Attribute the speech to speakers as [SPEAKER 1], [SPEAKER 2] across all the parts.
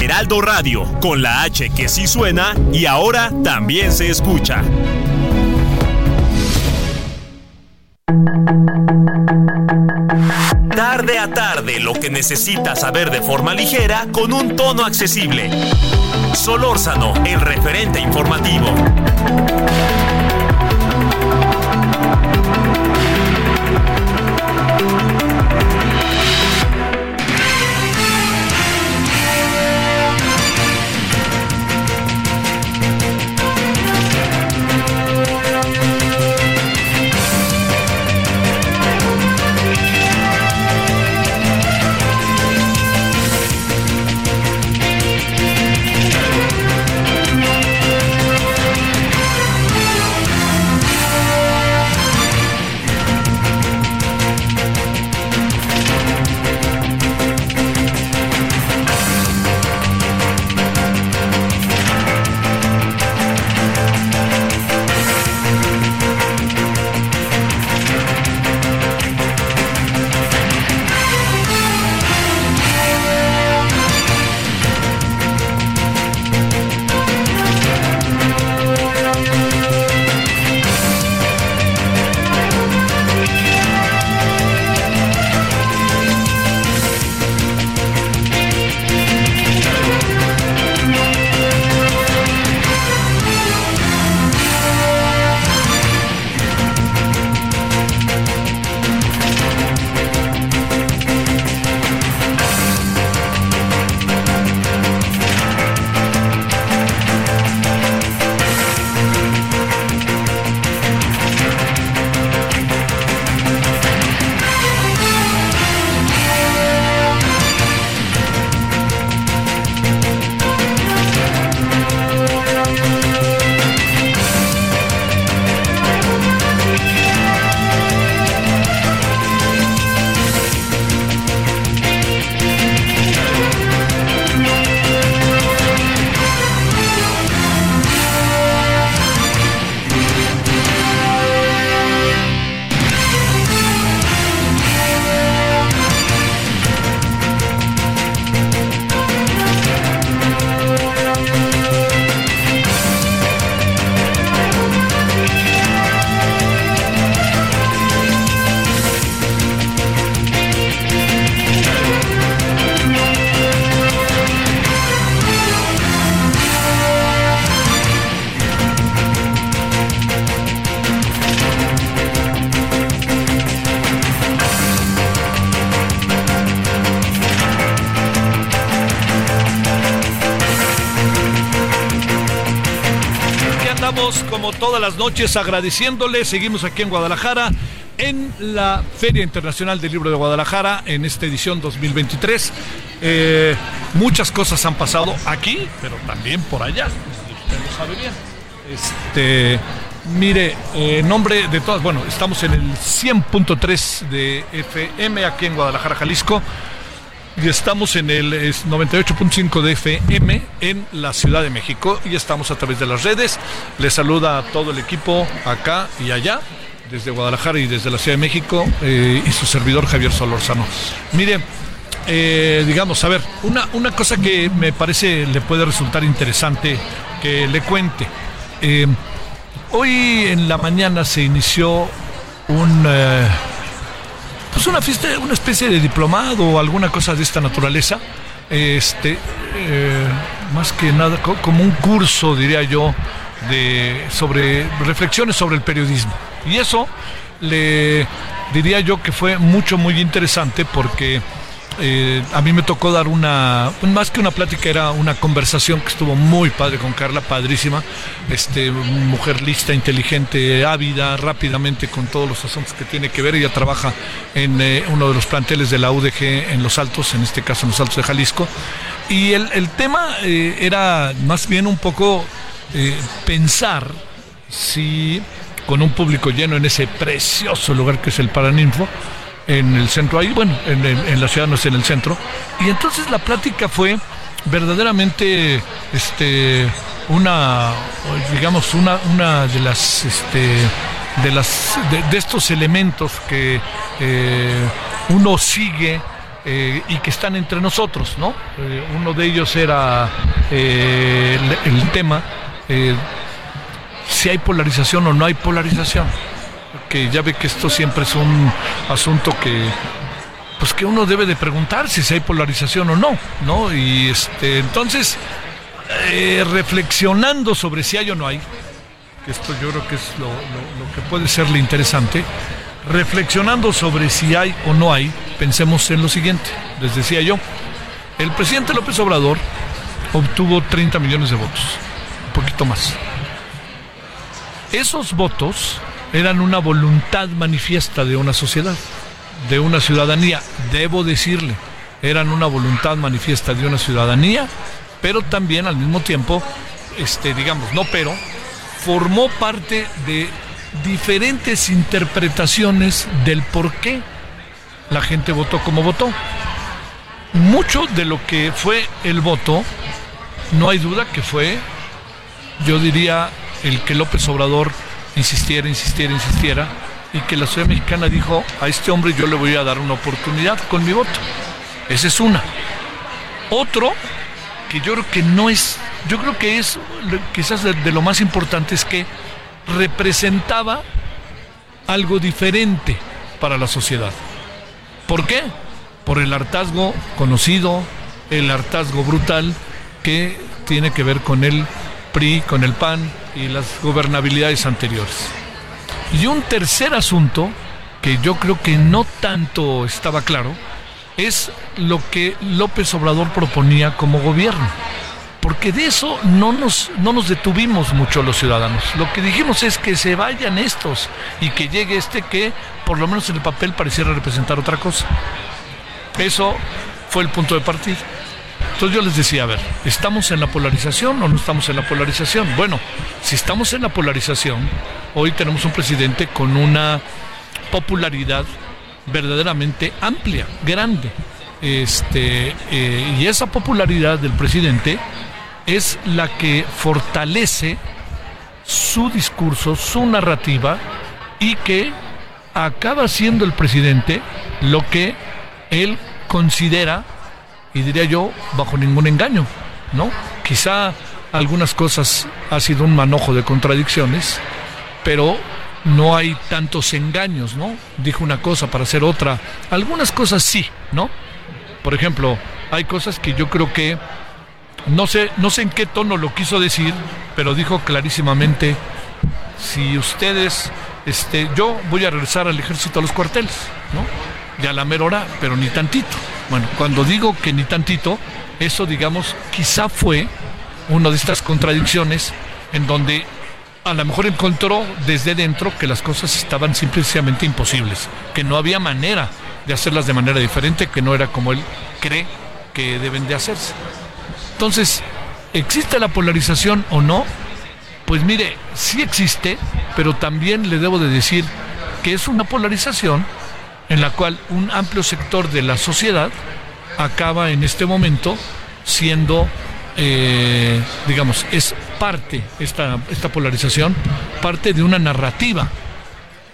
[SPEAKER 1] Heraldo Radio, con la H que sí suena y ahora también se escucha. Tarde a tarde, lo que necesitas saber de forma ligera con un tono accesible. Solórzano, el referente informativo.
[SPEAKER 2] Noches agradeciéndole. Seguimos aquí en Guadalajara en la Feria Internacional del Libro de Guadalajara en esta edición 2023. Eh, muchas cosas han pasado aquí, pero también por allá. Usted lo sabe bien. Este, mire, en nombre de todas, bueno, estamos en el 100.3 de FM aquí en Guadalajara, Jalisco y estamos en el 98.5 de FM en la Ciudad de México y estamos a través de las redes. Les saluda a todo el equipo acá y allá, desde Guadalajara y desde la Ciudad de México eh, y su servidor Javier Solórzano. Mire, eh, digamos, a ver, una, una cosa que me parece le puede resultar interesante que le cuente. Eh, hoy en la mañana se inició un pues una fiesta, una especie de diplomado o alguna cosa de esta naturaleza. Este, eh, más que nada, como un curso, diría yo, de, sobre reflexiones sobre el periodismo. Y eso le diría yo que fue mucho, muy interesante porque eh, a mí me tocó dar una, más que una plática, era una conversación que estuvo muy padre con Carla, padrísima, este, mujer lista, inteligente, ávida, rápidamente con todos los asuntos que tiene que ver. Ella trabaja en eh, uno de los planteles de la UDG en Los Altos, en este caso en Los Altos de Jalisco. Y el, tema eh, era más bien un poco pensar si con un público lleno en ese precioso lugar que es el Paraninfo, en el centro, ahí, bueno, en, la ciudad no es en el centro. Y entonces la plática fue verdaderamente este una digamos una una de las este de las de, estos elementos que eh, uno sigue eh, y que están entre nosotros no eh, uno de ellos era el, el, tema si hay polarización o no hay polarización que ya ve que esto siempre es un asunto que pues que uno debe de preguntarse si hay polarización o no, ¿no? Y este, entonces, eh, reflexionando sobre si hay o no hay, que esto yo creo que es lo, lo que puede serle interesante, reflexionando sobre si hay o no hay, pensemos en lo siguiente, les decía yo, el presidente López Obrador obtuvo 30 millones de votos, un poquito más. Esos votos eran una voluntad manifiesta de una sociedad, de una ciudadanía, debo decirle, eran una voluntad manifiesta de una ciudadanía, pero también al mismo tiempo, este, digamos, no pero, formó parte de diferentes interpretaciones del por qué la gente votó como votó. Mucho de lo que fue el voto, no hay duda que fue, yo diría, el que López Obrador insistiera, insistiera, insistiera, y que la sociedad mexicana dijo, a este hombre yo le voy a dar una oportunidad con mi voto. Esa es una. Otro, que yo creo que no es, yo creo que es quizás de, de lo más importante, es que representaba algo diferente para la sociedad. ¿Por qué? Por el hartazgo conocido, el hartazgo brutal que tiene que ver con el PRI, con el PAN y las gobernabilidades anteriores. Y un tercer asunto que yo creo que no tanto estaba claro es lo que López Obrador proponía como gobierno. Porque de eso no nos, no nos detuvimos mucho los ciudadanos. Lo que dijimos es que se vayan estos y que llegue este que por lo menos en el papel pareciera representar otra cosa. Eso fue el punto de partida. Entonces yo les decía, a ver, ¿estamos en la polarización o no estamos en la polarización? Bueno, si estamos en la polarización, hoy tenemos un presidente con una popularidad verdaderamente amplia, grande. Este, eh, y esa popularidad del presidente es la que fortalece su discurso, su narrativa y que acaba siendo el presidente lo que él considera y diría yo, bajo ningún engaño, ¿no? Quizá algunas cosas ha sido un manojo de contradicciones, pero no hay tantos engaños, ¿no? Dijo una cosa para hacer otra. Algunas cosas sí, ¿no? Por ejemplo, hay cosas que yo creo que no sé, no sé en qué tono lo quiso decir, pero dijo clarísimamente si ustedes este yo voy a regresar al ejército a los cuarteles, ¿no? Ya la mera pero ni tantito. Bueno, cuando digo que ni tantito, eso digamos quizá fue una de estas contradicciones en donde a lo mejor encontró desde dentro que las cosas estaban simplemente imposibles, que no había manera de hacerlas de manera diferente, que no era como él cree que deben de hacerse. Entonces, ¿existe la polarización o no? Pues mire, sí existe, pero también le debo de decir que es una polarización en la cual un amplio sector de la sociedad acaba en este momento siendo, eh, digamos, es parte, esta, esta polarización, parte de una narrativa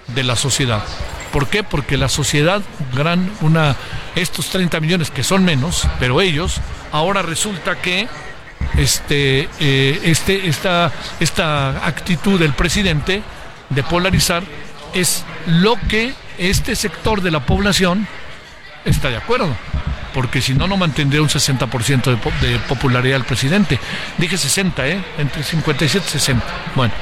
[SPEAKER 2] de la sociedad. ¿Por qué? Porque la sociedad, gran, una, estos 30 millones que son menos, pero ellos, ahora resulta que este, eh, este, esta, esta actitud del presidente de polarizar es lo que este sector de la población está de acuerdo, porque si no, no mantendría un 60% de, popularidad del presidente. Dije 60, ¿eh? Entre 57 y 60. Bueno,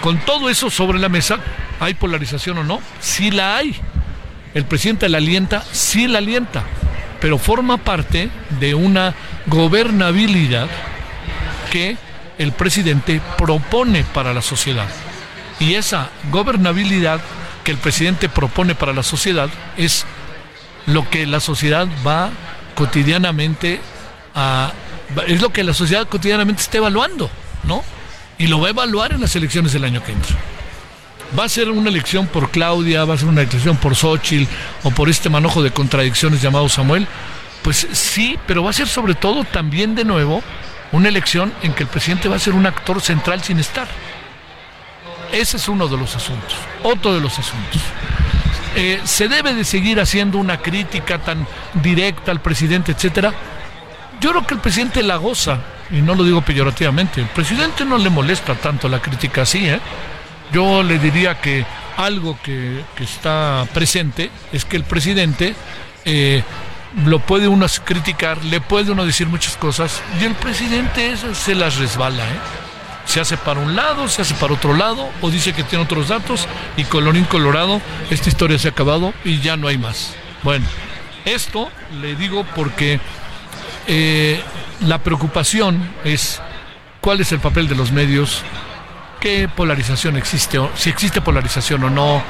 [SPEAKER 2] con todo eso sobre la mesa, ¿hay polarización o no? Sí la hay. El presidente la alienta, sí la alienta pero forma parte de una gobernabilidad que el presidente propone para la sociedad. Y esa gobernabilidad que el presidente propone para la sociedad es lo que la sociedad va cotidianamente a... es lo que la sociedad cotidianamente está evaluando, ¿no? Y lo va a evaluar en las elecciones del año que entra. Va a ser una elección por Claudia, va a ser una elección por Xochitl o por este manojo de contradicciones llamado Samuel. Pues sí, pero va a ser sobre todo también de nuevo una elección en que el presidente va a ser un actor central sin estar. Ese es uno de los asuntos. Otro de los asuntos. Eh, se debe de seguir haciendo una crítica tan directa al presidente, etcétera. Yo creo que el presidente la goza, y no lo digo peyorativamente. El presidente no le molesta tanto la crítica así, ¿eh? Yo le diría que algo que, está presente es que el presidente eh, lo puede uno criticar, le puede uno decir muchas cosas, y el presidente se las resbala, ¿eh? Se hace para un lado, se hace para otro lado, o dice que tiene otros datos, y colorín colorado, esta historia se ha acabado y ya no hay más. Bueno, esto le digo porque eh, la preocupación es cuál es el papel de los medios, qué polarización existe, si existe polarización o no,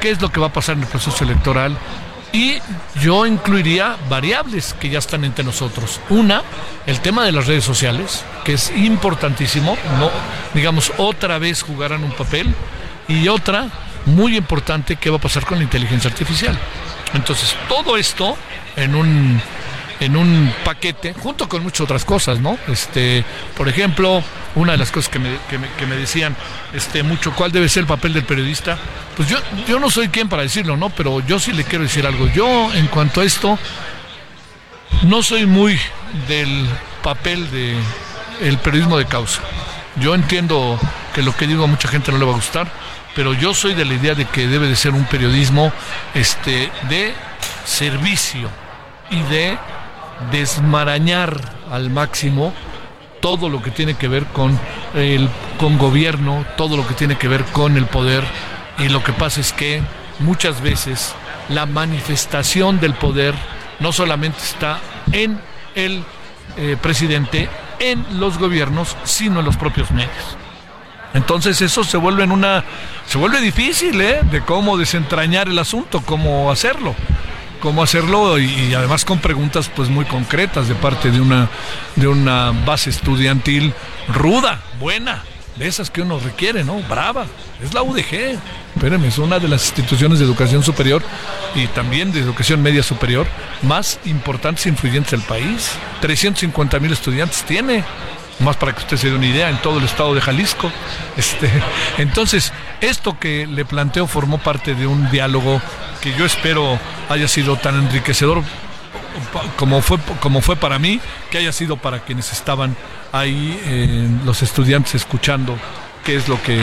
[SPEAKER 2] qué es lo que va a pasar en el proceso electoral. Y yo incluiría variables que ya están entre nosotros. Una, el tema de las redes sociales, que es importantísimo, no, digamos, otra vez jugarán un papel. Y otra, muy importante, qué va a pasar con la inteligencia artificial. Entonces, todo esto en un en un paquete, junto con muchas otras cosas, ¿no? Este, por ejemplo, una de las cosas que me, que me, decían este, mucho, ¿cuál debe ser el papel del periodista? Pues yo, yo no soy quien para decirlo, ¿no? Pero yo sí le quiero decir algo. Yo, en cuanto a esto, no soy muy del papel de periodismo de causa. Yo entiendo que lo que digo a mucha gente no le va a gustar, pero yo soy de la idea de que debe de ser un periodismo este, de servicio y de desmarañar al máximo todo lo que tiene que ver con el con gobierno, todo lo que tiene que ver con el poder y lo que pasa es que muchas veces la manifestación del poder no solamente está en el eh, presidente, en los gobiernos, sino en los propios medios. Entonces eso se vuelve en una se vuelve difícil, ¿eh? De cómo desentrañar el asunto, cómo hacerlo cómo hacerlo y, además con preguntas pues muy concretas de parte de una de una base estudiantil ruda, buena, de esas que uno requiere, ¿no? Brava. Es la UDG. Espérenme, es una de las instituciones de educación superior y también de educación media superior más importantes e influyentes del país. 350 mil estudiantes tiene más para que usted se dé una idea, en todo el estado de Jalisco. Este, entonces, esto que le planteo formó parte de un diálogo que yo espero haya sido tan enriquecedor como fue, como fue para mí, que haya sido para quienes estaban ahí, eh, los estudiantes escuchando qué es lo que,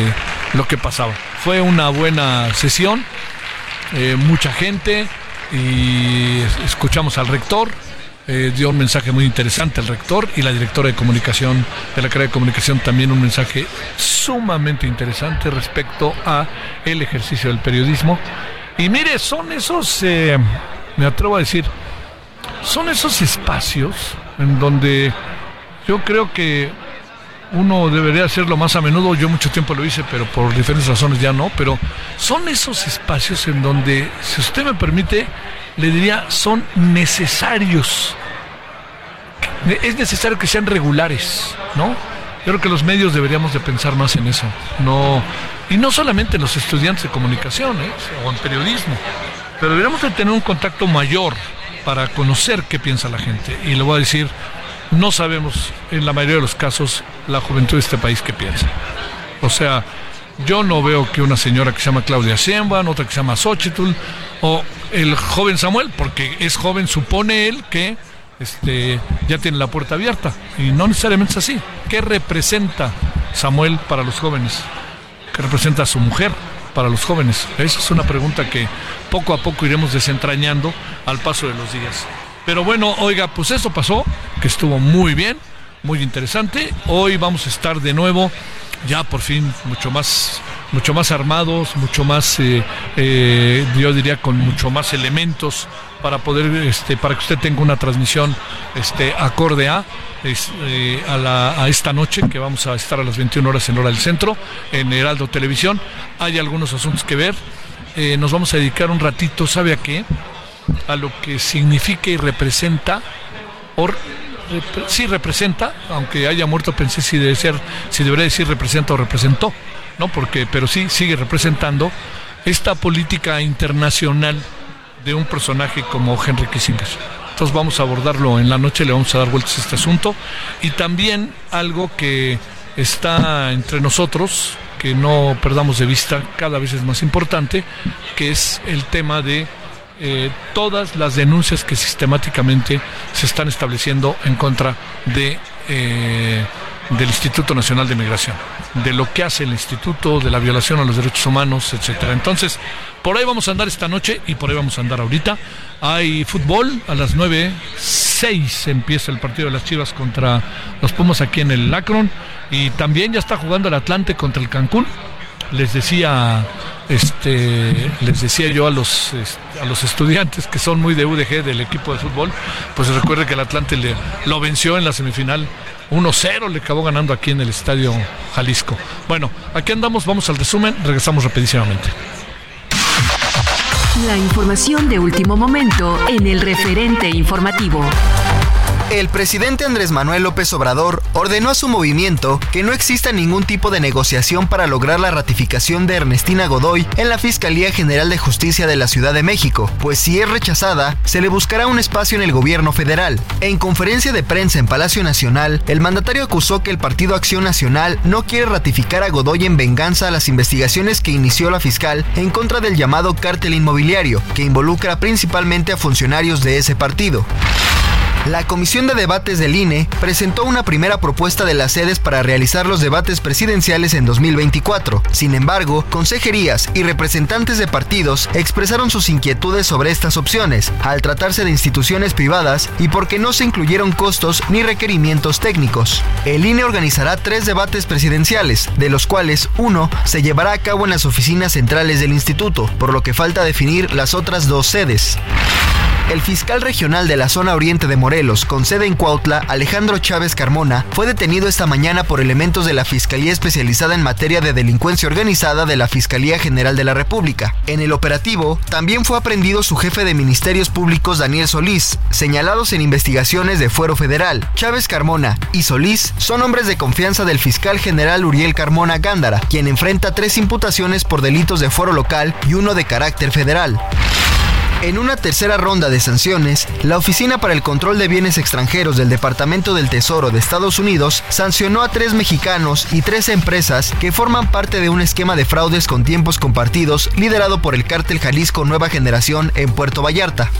[SPEAKER 2] lo que pasaba. Fue una buena sesión, eh, mucha gente y escuchamos al rector, eh, dio un mensaje muy interesante el rector y la directora de comunicación de la carrera de comunicación también un mensaje sumamente interesante respecto a el ejercicio del periodismo. Y mire son esos eh, me atrevo a decir son esos espacios en donde yo creo que uno debería hacerlo más a menudo, yo mucho tiempo lo hice, pero por diferentes razones ya no, pero son esos espacios en donde, si usted me permite, le diría, son necesarios. Es necesario que sean regulares, ¿no? Yo creo que los medios deberíamos de pensar más en eso. No, y no solamente los estudiantes de comunicación ¿eh? o en periodismo, pero deberíamos de tener un contacto mayor para conocer qué piensa la gente. Y le voy a decir, no sabemos en la mayoría de los casos la juventud de este país qué piensa. O sea, yo no veo que una señora que se llama Claudia Sheinbaum, otra que se llama Xochitl, o el joven Samuel, porque es joven, supone él que este, ya tiene la puerta abierta. Y no necesariamente es así. ¿Qué representa Samuel para los jóvenes? ¿Qué representa su mujer para los jóvenes? Esa es una pregunta que poco a poco iremos desentrañando al paso de los días. Pero bueno, oiga, pues eso pasó, que estuvo muy bien, muy interesante. Hoy vamos a estar de nuevo, ya por fin, mucho más mucho más armados, mucho más, eh, eh, yo diría, con mucho más elementos para poder, este, para que usted tenga una transmisión este, acorde a, eh, a, esta noche, que vamos a estar a las 21 horas en hora del centro, en Heraldo Televisión. Hay algunos asuntos que ver. Nos vamos a dedicar un ratito, ¿sabe a qué? A lo que significa y representa, sí representa, aunque haya muerto pensé si debe ser, si debería decir representa o representó, ¿no? Porque, pero sí sigue representando esta política internacional de un personaje como Henry Kissinger. Entonces vamos a abordarlo en la noche, le vamos a dar vueltas a este asunto. Y también algo que está entre nosotros, que no perdamos de vista, cada vez es más importante, que es el tema de eh, todas las denuncias que sistemáticamente se están estableciendo en contra de eh, del Instituto Nacional de Migración, de lo que hace el instituto, de la violación a los derechos humanos, etcétera. Entonces, por ahí vamos a andar esta noche y por ahí vamos a andar ahorita. Hay fútbol a las 9.06 empieza el partido de las Chivas contra los Pumas aquí en el Lacron y también ya está jugando el Atlante contra el Cancún. Les decía este les decía yo a los a los estudiantes que son muy de UDG del equipo de fútbol, pues recuerde que el Atlante le, lo venció en la semifinal 1-0 le acabó ganando aquí en el Estadio Jalisco. Bueno, aquí andamos, vamos al resumen, regresamos rapidísimamente.
[SPEAKER 3] La información de último momento en el referente informativo.
[SPEAKER 4] El presidente Andrés Manuel López Obrador ordenó a su movimiento que no exista ningún tipo de negociación para lograr la ratificación de Ernestina Godoy en la Fiscalía General de Justicia de la Ciudad de México, pues si es rechazada, se le buscará un espacio en el gobierno federal. En conferencia de prensa en Palacio Nacional, el mandatario acusó que el Partido Acción Nacional no quiere ratificar a Godoy en venganza a las investigaciones que inició la fiscal en contra del llamado cártel inmobiliario, que involucra principalmente a funcionarios de ese partido. La Comisión de Debates del INE presentó una primera propuesta de las sedes para realizar los debates presidenciales en 2024. Sin embargo, consejerías y representantes de partidos expresaron sus inquietudes sobre estas opciones, al tratarse de instituciones privadas y porque no se incluyeron costos ni requerimientos técnicos. El INE organizará tres debates presidenciales, de los cuales uno se llevará a cabo en las oficinas centrales del instituto, por lo que falta definir las otras dos sedes. El fiscal regional de la zona oriente de Morelos, con sede en Cuautla, Alejandro Chávez Carmona, fue detenido esta mañana por elementos de la Fiscalía Especializada en Materia de Delincuencia Organizada de la Fiscalía General de la República. En el operativo, también fue aprendido su jefe de Ministerios Públicos, Daniel Solís, señalados en investigaciones de fuero federal. Chávez Carmona y Solís son hombres de confianza del fiscal general Uriel Carmona Gándara, quien enfrenta tres imputaciones por delitos de fuero local y uno de carácter federal. En una tercera ronda de sanciones, la Oficina para el Control de Bienes Extranjeros del Departamento del Tesoro de Estados Unidos sancionó a tres mexicanos y tres empresas que forman parte de un esquema de fraudes con tiempos compartidos liderado por el cártel Jalisco Nueva Generación en Puerto Vallarta.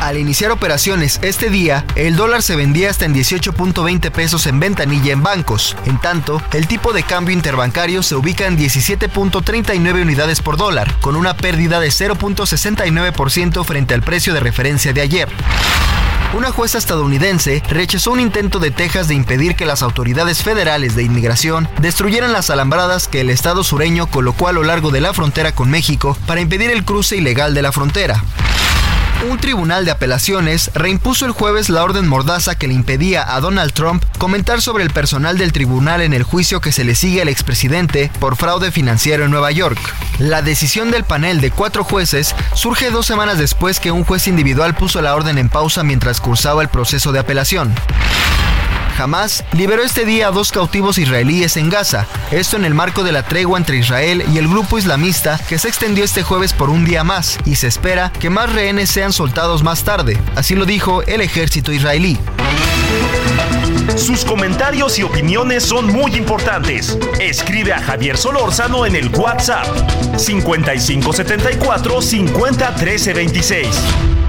[SPEAKER 4] Al iniciar operaciones este día, el dólar se vendía hasta en 18.20 pesos en ventanilla en bancos. En tanto, el tipo de cambio interbancario se ubica en 17.39 unidades por dólar, con una pérdida de 0.69% frente al precio de referencia de ayer. Una jueza estadounidense rechazó un intento de Texas de impedir que las autoridades federales de inmigración destruyeran las alambradas que el estado sureño colocó a lo largo de la frontera con México para impedir el cruce ilegal de la frontera. Un tribunal de apelaciones reimpuso el jueves la orden mordaza que le impedía a Donald Trump comentar sobre el personal del tribunal en el juicio que se le sigue al expresidente por fraude financiero en Nueva York. La decisión del panel de cuatro jueces surge dos semanas después que un juez individual puso la orden en pausa mientras cursaba el proceso de apelación. Hamas liberó este día a dos cautivos israelíes en Gaza, esto en el marco de la tregua entre Israel y el grupo islamista que se extendió este jueves por un día más y se espera que más rehenes sean soltados más tarde, así lo dijo el ejército israelí.
[SPEAKER 1] Sus comentarios y opiniones son muy importantes. Escribe a Javier Solórzano en el WhatsApp 5574 501326.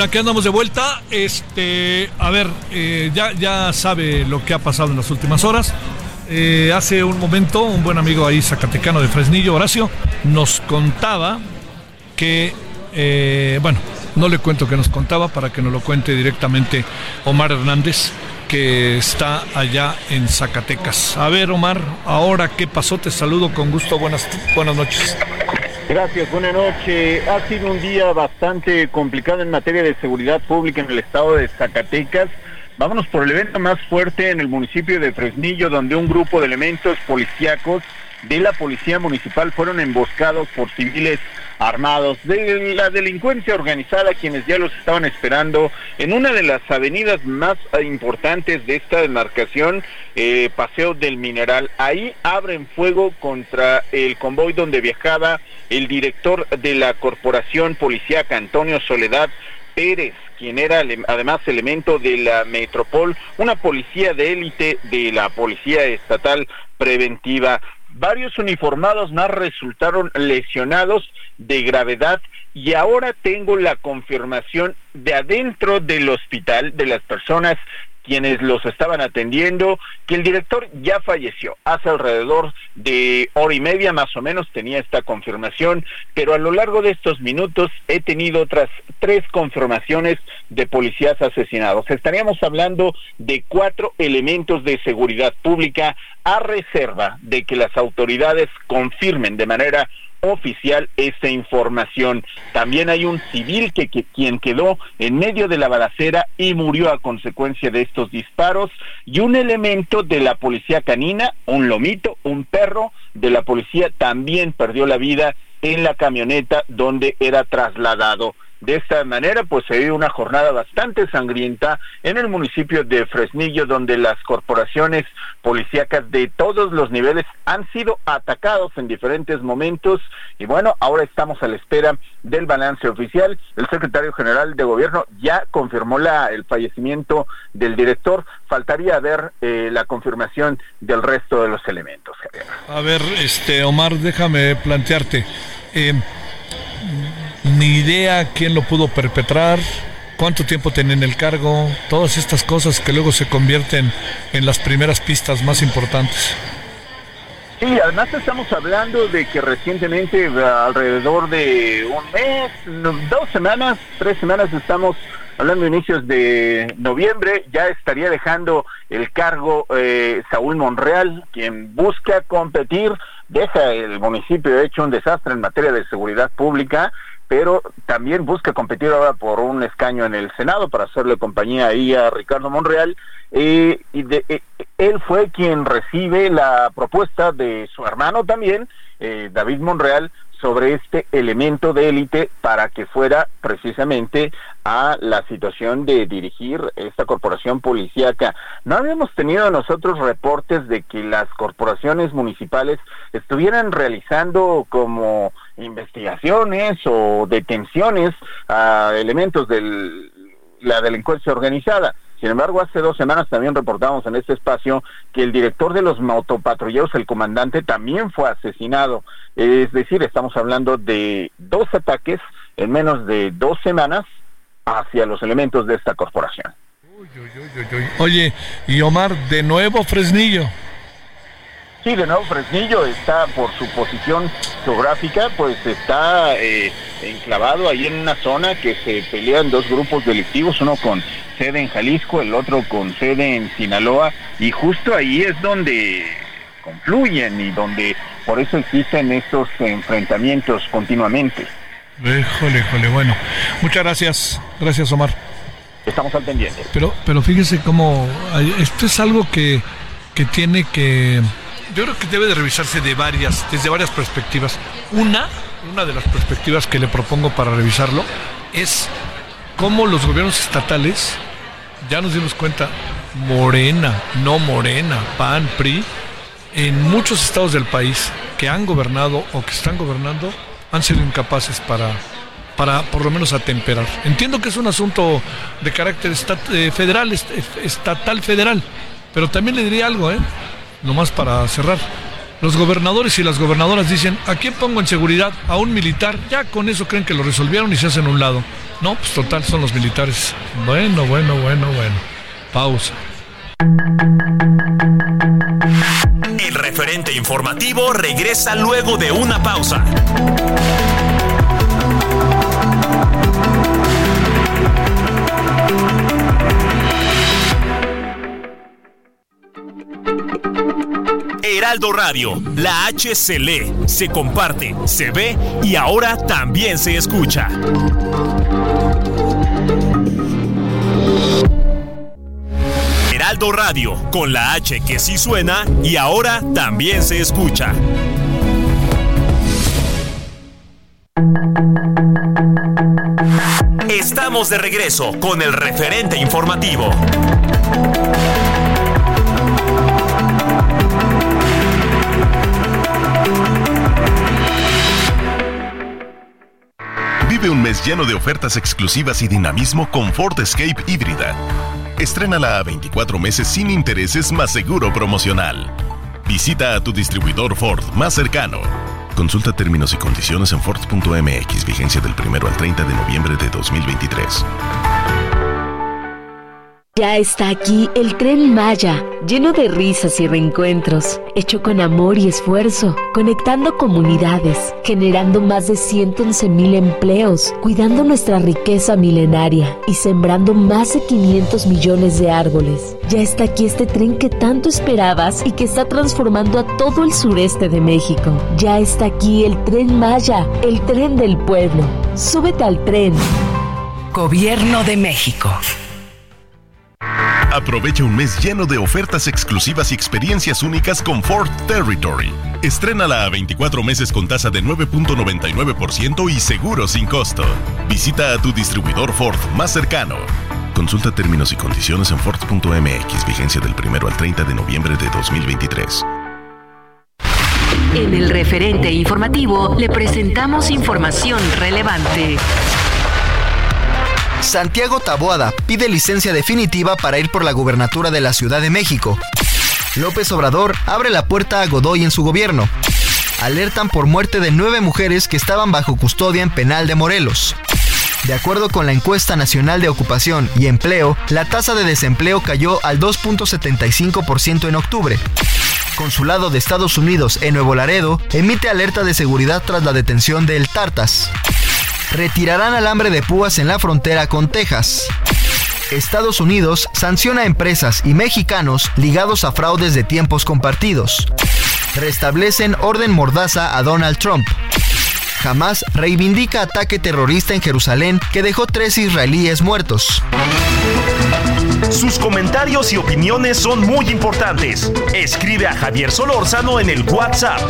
[SPEAKER 2] Bueno, aquí andamos de vuelta. Este, a ver, eh, ya, ya sabe lo que ha pasado en las últimas horas. Eh, hace un momento, un buen amigo ahí zacatecano de Fresnillo, Horacio, nos contaba que, eh, bueno, no le cuento que nos contaba para que nos lo cuente directamente Omar Hernández, que está allá en Zacatecas. A ver, Omar, ahora qué pasó, te saludo con gusto, buenas, buenas noches.
[SPEAKER 5] Gracias, buenas noches. Ha sido un día bastante complicado en materia de seguridad pública en el estado de Zacatecas. Vámonos por el evento más fuerte en el municipio de Fresnillo, donde un grupo de elementos policíacos de la policía municipal fueron emboscados por civiles armados de la delincuencia organizada, quienes ya los estaban esperando en una de las avenidas más importantes de esta demarcación, eh, Paseo del Mineral. Ahí abren fuego contra el convoy donde viajaba el director de la corporación policíaca, Antonio Soledad Pérez, quien era además elemento de la Metropol, una policía de élite de la Policía Estatal Preventiva. Varios uniformados más resultaron lesionados de gravedad y ahora tengo la confirmación de adentro del hospital de las personas quienes los estaban atendiendo, que el director ya falleció. Hace alrededor de hora y media más o menos tenía esta confirmación, pero a lo largo de estos minutos he tenido otras tres confirmaciones de policías asesinados. Estaríamos hablando de cuatro elementos de seguridad pública a reserva de que las autoridades confirmen de manera oficial esa información. También hay un civil que, quien quedó en medio de la balacera y murió a consecuencia de estos disparos y un elemento de la policía canina, un lomito, un perro de la policía también perdió la vida en la camioneta donde era trasladado. De esta manera, pues se vive una jornada bastante sangrienta en el municipio de Fresnillo, donde las corporaciones policíacas de todos los niveles han sido atacados en diferentes momentos. Y bueno, ahora estamos a la espera del balance oficial. El secretario general de gobierno ya confirmó el fallecimiento del director. Faltaría ver eh, la confirmación del resto de los elementos.
[SPEAKER 2] A ver, este Omar, déjame plantearte. Eh, ni idea quién lo pudo perpetrar, cuánto tiempo tenía en el cargo, todas estas cosas que luego se convierten en las primeras pistas más importantes.
[SPEAKER 5] Sí, además estamos hablando de que recientemente, alrededor de un mes, dos semanas, tres semanas, estamos hablando de inicios de noviembre, ya estaría dejando el cargo eh, Saúl Monreal, quien busca competir, deja el municipio hecho un desastre en materia de seguridad pública, pero también busca competir ahora por un escaño en el Senado para hacerle compañía ahí a Ricardo Monreal. Eh, y eh, él fue quien recibe la propuesta de su hermano también, eh, David Monreal, sobre este elemento de élite para que fuera precisamente a la situación de dirigir esta corporación policíaca. No habíamos tenido nosotros reportes de que las corporaciones municipales estuvieran realizando como investigaciones o detenciones a elementos de la delincuencia organizada. Sin embargo, hace dos semanas también reportamos en este espacio que el director de los motopatrulleros, el comandante, también fue asesinado. Es decir, estamos hablando de dos ataques en menos de dos semanas hacia los elementos de esta corporación.
[SPEAKER 2] Oye, y Omar, de nuevo Fresnillo.
[SPEAKER 5] Sí, de nuevo Fresnillo está por su posición geográfica, pues está eh, enclavado ahí en una zona que se pelean dos grupos delictivos, uno con sede en Jalisco, el otro con sede en Sinaloa, y justo ahí es donde confluyen y donde por eso existen estos enfrentamientos continuamente.
[SPEAKER 2] Híjole, híjole, bueno. Muchas gracias. Gracias, Omar.
[SPEAKER 5] Estamos al pendiente.
[SPEAKER 2] Pero, pero fíjese cómo esto es algo que, que tiene que yo creo que debe de revisarse de varias, desde varias perspectivas. Una, una de las perspectivas que le propongo para revisarlo es cómo los gobiernos estatales, ya nos dimos cuenta, Morena, no Morena, PAN, PRI, en muchos estados del país que han gobernado o que están gobernando, han sido incapaces para, para por lo menos atemperar. Entiendo que es un asunto de carácter eh, federal, estatal federal, pero también le diría algo, ¿eh? Nomás para cerrar, los gobernadores y las gobernadoras dicen, ¿a quién pongo en seguridad? A un militar. Ya con eso creen que lo resolvieron y se hacen un lado. No, pues total, son los militares. Bueno, bueno, bueno, bueno. Pausa.
[SPEAKER 1] El referente informativo regresa luego de una pausa. Heraldo Radio, la H se lee, se comparte, se ve y ahora también se escucha. Heraldo Radio, con la H que sí suena y ahora también se escucha. Estamos de regreso con el referente informativo.
[SPEAKER 6] Un mes lleno de ofertas exclusivas y dinamismo con Ford Escape híbrida. Estrénala a 24 meses sin intereses más seguro promocional. Visita a tu distribuidor Ford más cercano. Consulta términos y condiciones en Ford.mx, vigencia del 1 al 30 de noviembre de 2023.
[SPEAKER 7] Ya está aquí el tren Maya, lleno de risas y reencuentros, hecho con amor y esfuerzo, conectando comunidades, generando más de 111 mil empleos, cuidando nuestra riqueza milenaria y sembrando más de 500 millones de árboles. Ya está aquí este tren que tanto esperabas y que está transformando a todo el sureste de México. Ya está aquí el tren Maya, el tren del pueblo. Súbete al tren.
[SPEAKER 3] Gobierno de México.
[SPEAKER 6] Aprovecha un mes lleno de ofertas exclusivas y experiencias únicas con Ford Territory. Estrénala a 24 meses con tasa de 9.99% y seguro sin costo. Visita a tu distribuidor Ford más cercano. Consulta términos y condiciones en Ford.mx, vigencia del 1 al 30 de noviembre de 2023.
[SPEAKER 3] En el referente informativo le presentamos información relevante.
[SPEAKER 4] Santiago Taboada pide licencia definitiva para ir por la gubernatura de la Ciudad de México. López Obrador abre la puerta a Godoy en su gobierno. Alertan por muerte de nueve mujeres que estaban bajo custodia en penal de Morelos. De acuerdo con la encuesta nacional de ocupación y empleo, la tasa de desempleo cayó al 2.75% en octubre. Consulado de Estados Unidos en Nuevo Laredo emite alerta de seguridad tras la detención de El Tartas. Retirarán alambre de púas en la frontera con Texas. Estados Unidos sanciona a empresas y mexicanos ligados a fraudes de tiempos compartidos. Restablecen orden mordaza a Donald Trump. Hamas reivindica ataque terrorista en Jerusalén que dejó tres israelíes muertos.
[SPEAKER 1] Sus comentarios y opiniones son muy importantes. Escribe a Javier Solórzano en el WhatsApp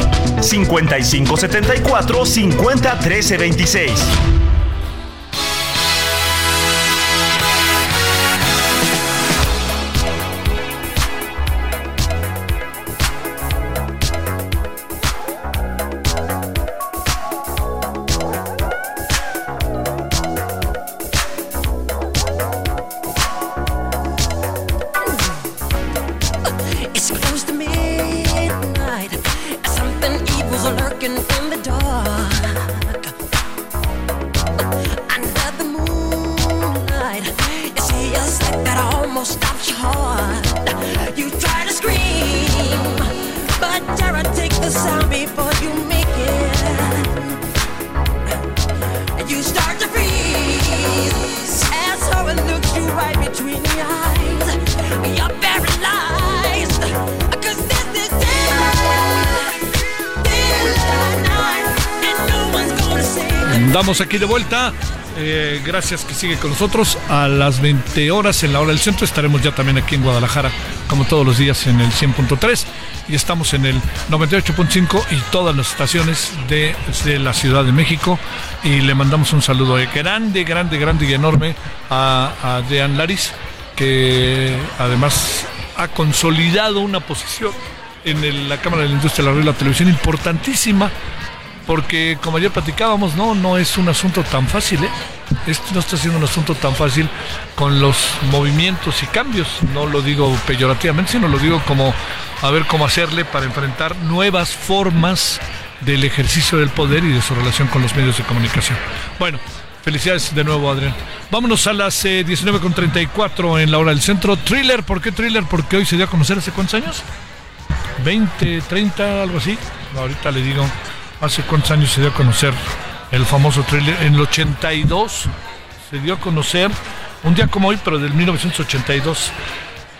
[SPEAKER 1] 5574 50 13 26.
[SPEAKER 8] Almost. You try to scream, but takes the sound before you make it. And you start to freeze looks you right between the eyes. You're paralyzed.
[SPEAKER 2] aquí de vuelta. Eh, gracias que sigue con nosotros. A las 20 horas en la hora del centro estaremos ya también aquí en Guadalajara, como todos los días en el 100.3 y estamos en el 98.5 y todas las estaciones de, la Ciudad de México. Y le mandamos un saludo eh, grande, grande, grande y enorme a, a Dean Laris, que además ha consolidado una posición en la Cámara de la Industria de la Radio y la Televisión importantísima porque como ayer platicábamos, no, no es un asunto tan fácil, ¿eh? no está siendo un asunto tan fácil con los movimientos y cambios. No lo digo peyorativamente, sino lo digo como a ver cómo hacerle para enfrentar nuevas formas del ejercicio del poder y de su relación con los medios de comunicación. Bueno, felicidades de nuevo, Adrián. Vámonos a las eh, 19.34 en la hora del centro. Thriller, ¿por qué thriller? Porque hoy se dio a conocer hace cuántos años? 20, 30, algo así. Ahorita le digo, hace cuántos años se dio a conocer el famoso thriller. En el 82 se dio a conocer, un día como hoy, pero del 1982.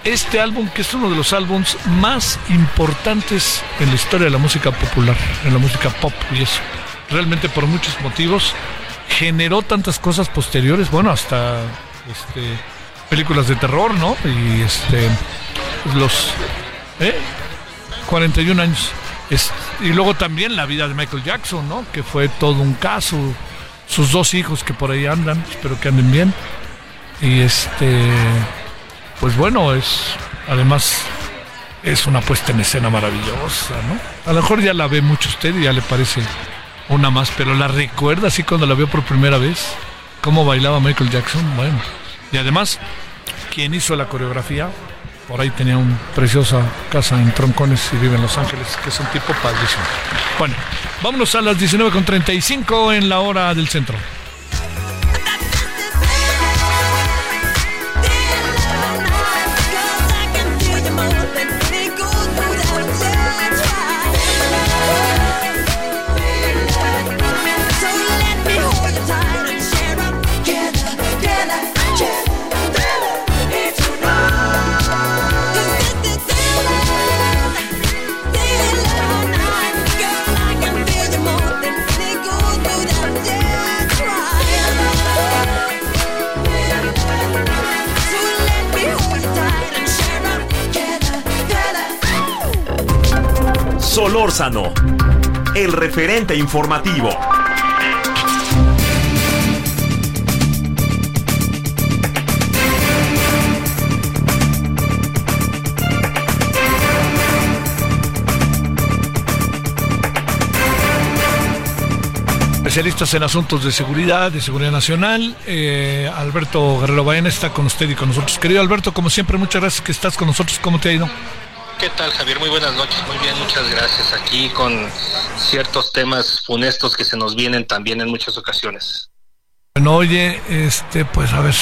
[SPEAKER 2] Este álbum, que es uno de los álbums más importantes en la historia de la música popular, en la música pop y eso. Realmente por muchos motivos generó tantas cosas posteriores, bueno, hasta este, películas de terror, ¿no? Y este, los ¿eh? 41 años. Y luego también la vida de Michael Jackson, ¿no? Que fue todo un caso. Sus dos hijos que por ahí andan, espero que anden bien. Y este, pues bueno, es además es una puesta en escena maravillosa, ¿no? A lo mejor ya la ve mucho usted y ya le parece una más, pero la recuerda así cuando la vio por primera vez, cómo bailaba Michael Jackson, bueno. Y además, quien hizo la coreografía, por ahí tenía una preciosa casa en Troncones y vive en Los Ángeles, que es un tipo padrísimo. Bueno, vámonos a las 19.35 en la hora del centro.
[SPEAKER 1] Solórzano, el referente informativo.
[SPEAKER 2] Especialistas en asuntos de seguridad, de seguridad nacional. Eh, Alberto Guerrero Baena está con usted y con nosotros. Querido Alberto, como siempre, muchas gracias que estás con nosotros. ¿Cómo te ha ido?
[SPEAKER 9] ¿Qué tal, Javier? Muy buenas noches. Muy bien, muchas gracias. Aquí con ciertos temas funestos que se nos vienen también en muchas ocasiones.
[SPEAKER 2] Bueno, oye, este, pues a ver.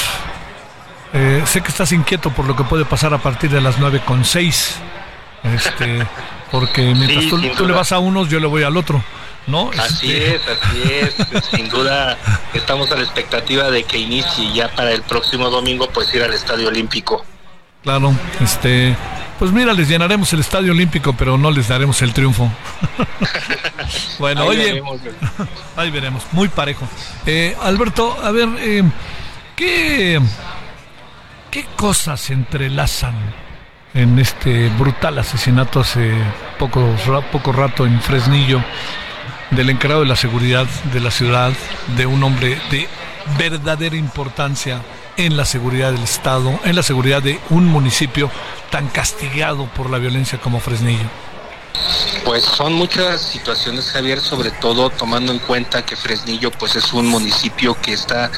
[SPEAKER 2] eh, sé que estás inquieto por lo que puede pasar a partir de las 9 con 6. Este, porque mientras
[SPEAKER 9] Sí,
[SPEAKER 2] tú, le vas a unos, yo le voy al otro. ¿No?
[SPEAKER 9] Así
[SPEAKER 2] Este,
[SPEAKER 9] es, así es. Sin duda estamos a la expectativa de que inicie ya para el próximo domingo pues ir al Estadio Olímpico.
[SPEAKER 2] Claro, este, pues mira, les llenaremos el Estadio Olímpico, pero no les daremos el triunfo. bueno,
[SPEAKER 9] Ahí
[SPEAKER 2] oye,
[SPEAKER 9] veremos.
[SPEAKER 2] ahí veremos, muy parejo. Eh, Alberto, a ver, eh, ¿qué, ¿qué cosas entrelazan en este brutal asesinato hace poco, poco rato en Fresnillo del encargado de la seguridad de la ciudad, de un hombre de verdadera importancia en la seguridad del Estado, en la seguridad de un municipio tan castigado por la violencia como Fresnillo?
[SPEAKER 9] Pues son muchas situaciones, Javier, sobre todo tomando en cuenta que Fresnillo pues es un municipio que está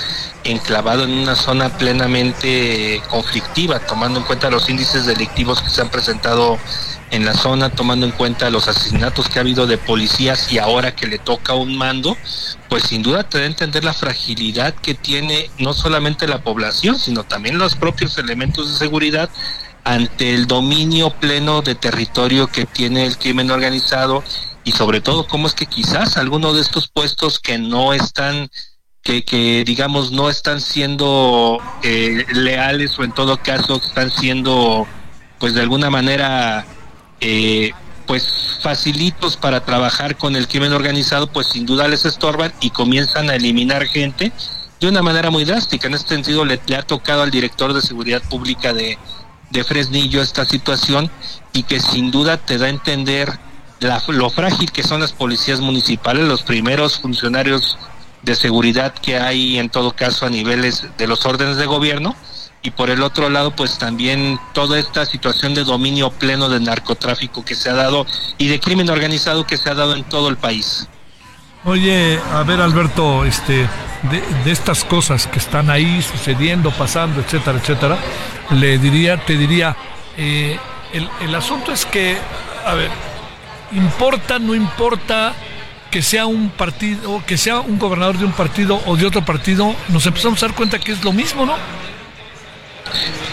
[SPEAKER 9] enclavado en una zona plenamente conflictiva, tomando en cuenta los índices delictivos que se han presentado en la zona, tomando en cuenta los asesinatos que ha habido de policías y ahora que le toca un mando, pues sin duda te da a entender la fragilidad que tiene no solamente la población, sino también los propios elementos de seguridad ante el dominio pleno de territorio que tiene el crimen organizado y sobre todo cómo es que quizás algunos de estos puestos que no están que, que digamos no están siendo eh, leales o en todo caso están siendo pues de alguna manera eh, pues facilitos para trabajar con el crimen organizado pues sin duda les estorban y comienzan a eliminar gente de una manera muy drástica. En este sentido le, le ha tocado al director de seguridad pública de, de Fresnillo esta situación y que sin duda te da a entender la- lo frágil que son las policías municipales, los primeros funcionarios de seguridad que hay en todo caso a niveles de los órdenes de gobierno y por el otro lado pues también toda esta situación de dominio pleno de narcotráfico que se ha dado y de crimen organizado que se ha dado en todo el país.
[SPEAKER 2] Oye, a ver Alberto, este, de, de estas cosas que están ahí sucediendo, pasando, etcétera, etcétera, le diría, te diría, eh, el, el asunto es que, a ver, importa, no importa que sea un partido, que sea un gobernador de un partido o de otro partido, nos empezamos a dar cuenta que es lo mismo, ¿no?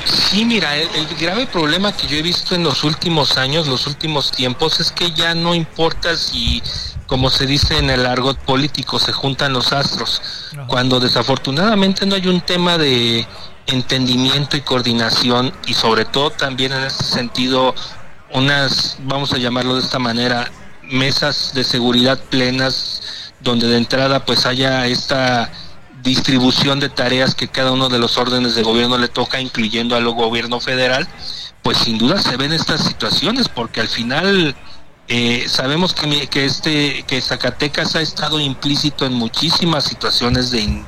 [SPEAKER 9] Sí, mira, el, el grave problema que yo he visto en los últimos años, los últimos tiempos, es que ya no importa si, como se dice en el argot político, se juntan los astros. Cuando desafortunadamente no hay un tema de entendimiento y coordinación y sobre todo también en ese sentido unas, vamos a llamarlo de esta manera, mesas de seguridad plenas donde de entrada pues haya esta distribución de tareas que cada uno de los órdenes de gobierno le toca, incluyendo al gobierno federal, pues sin duda se ven estas situaciones, porque al final eh, sabemos que, que este que Zacatecas ha estado implícito en muchísimas situaciones de,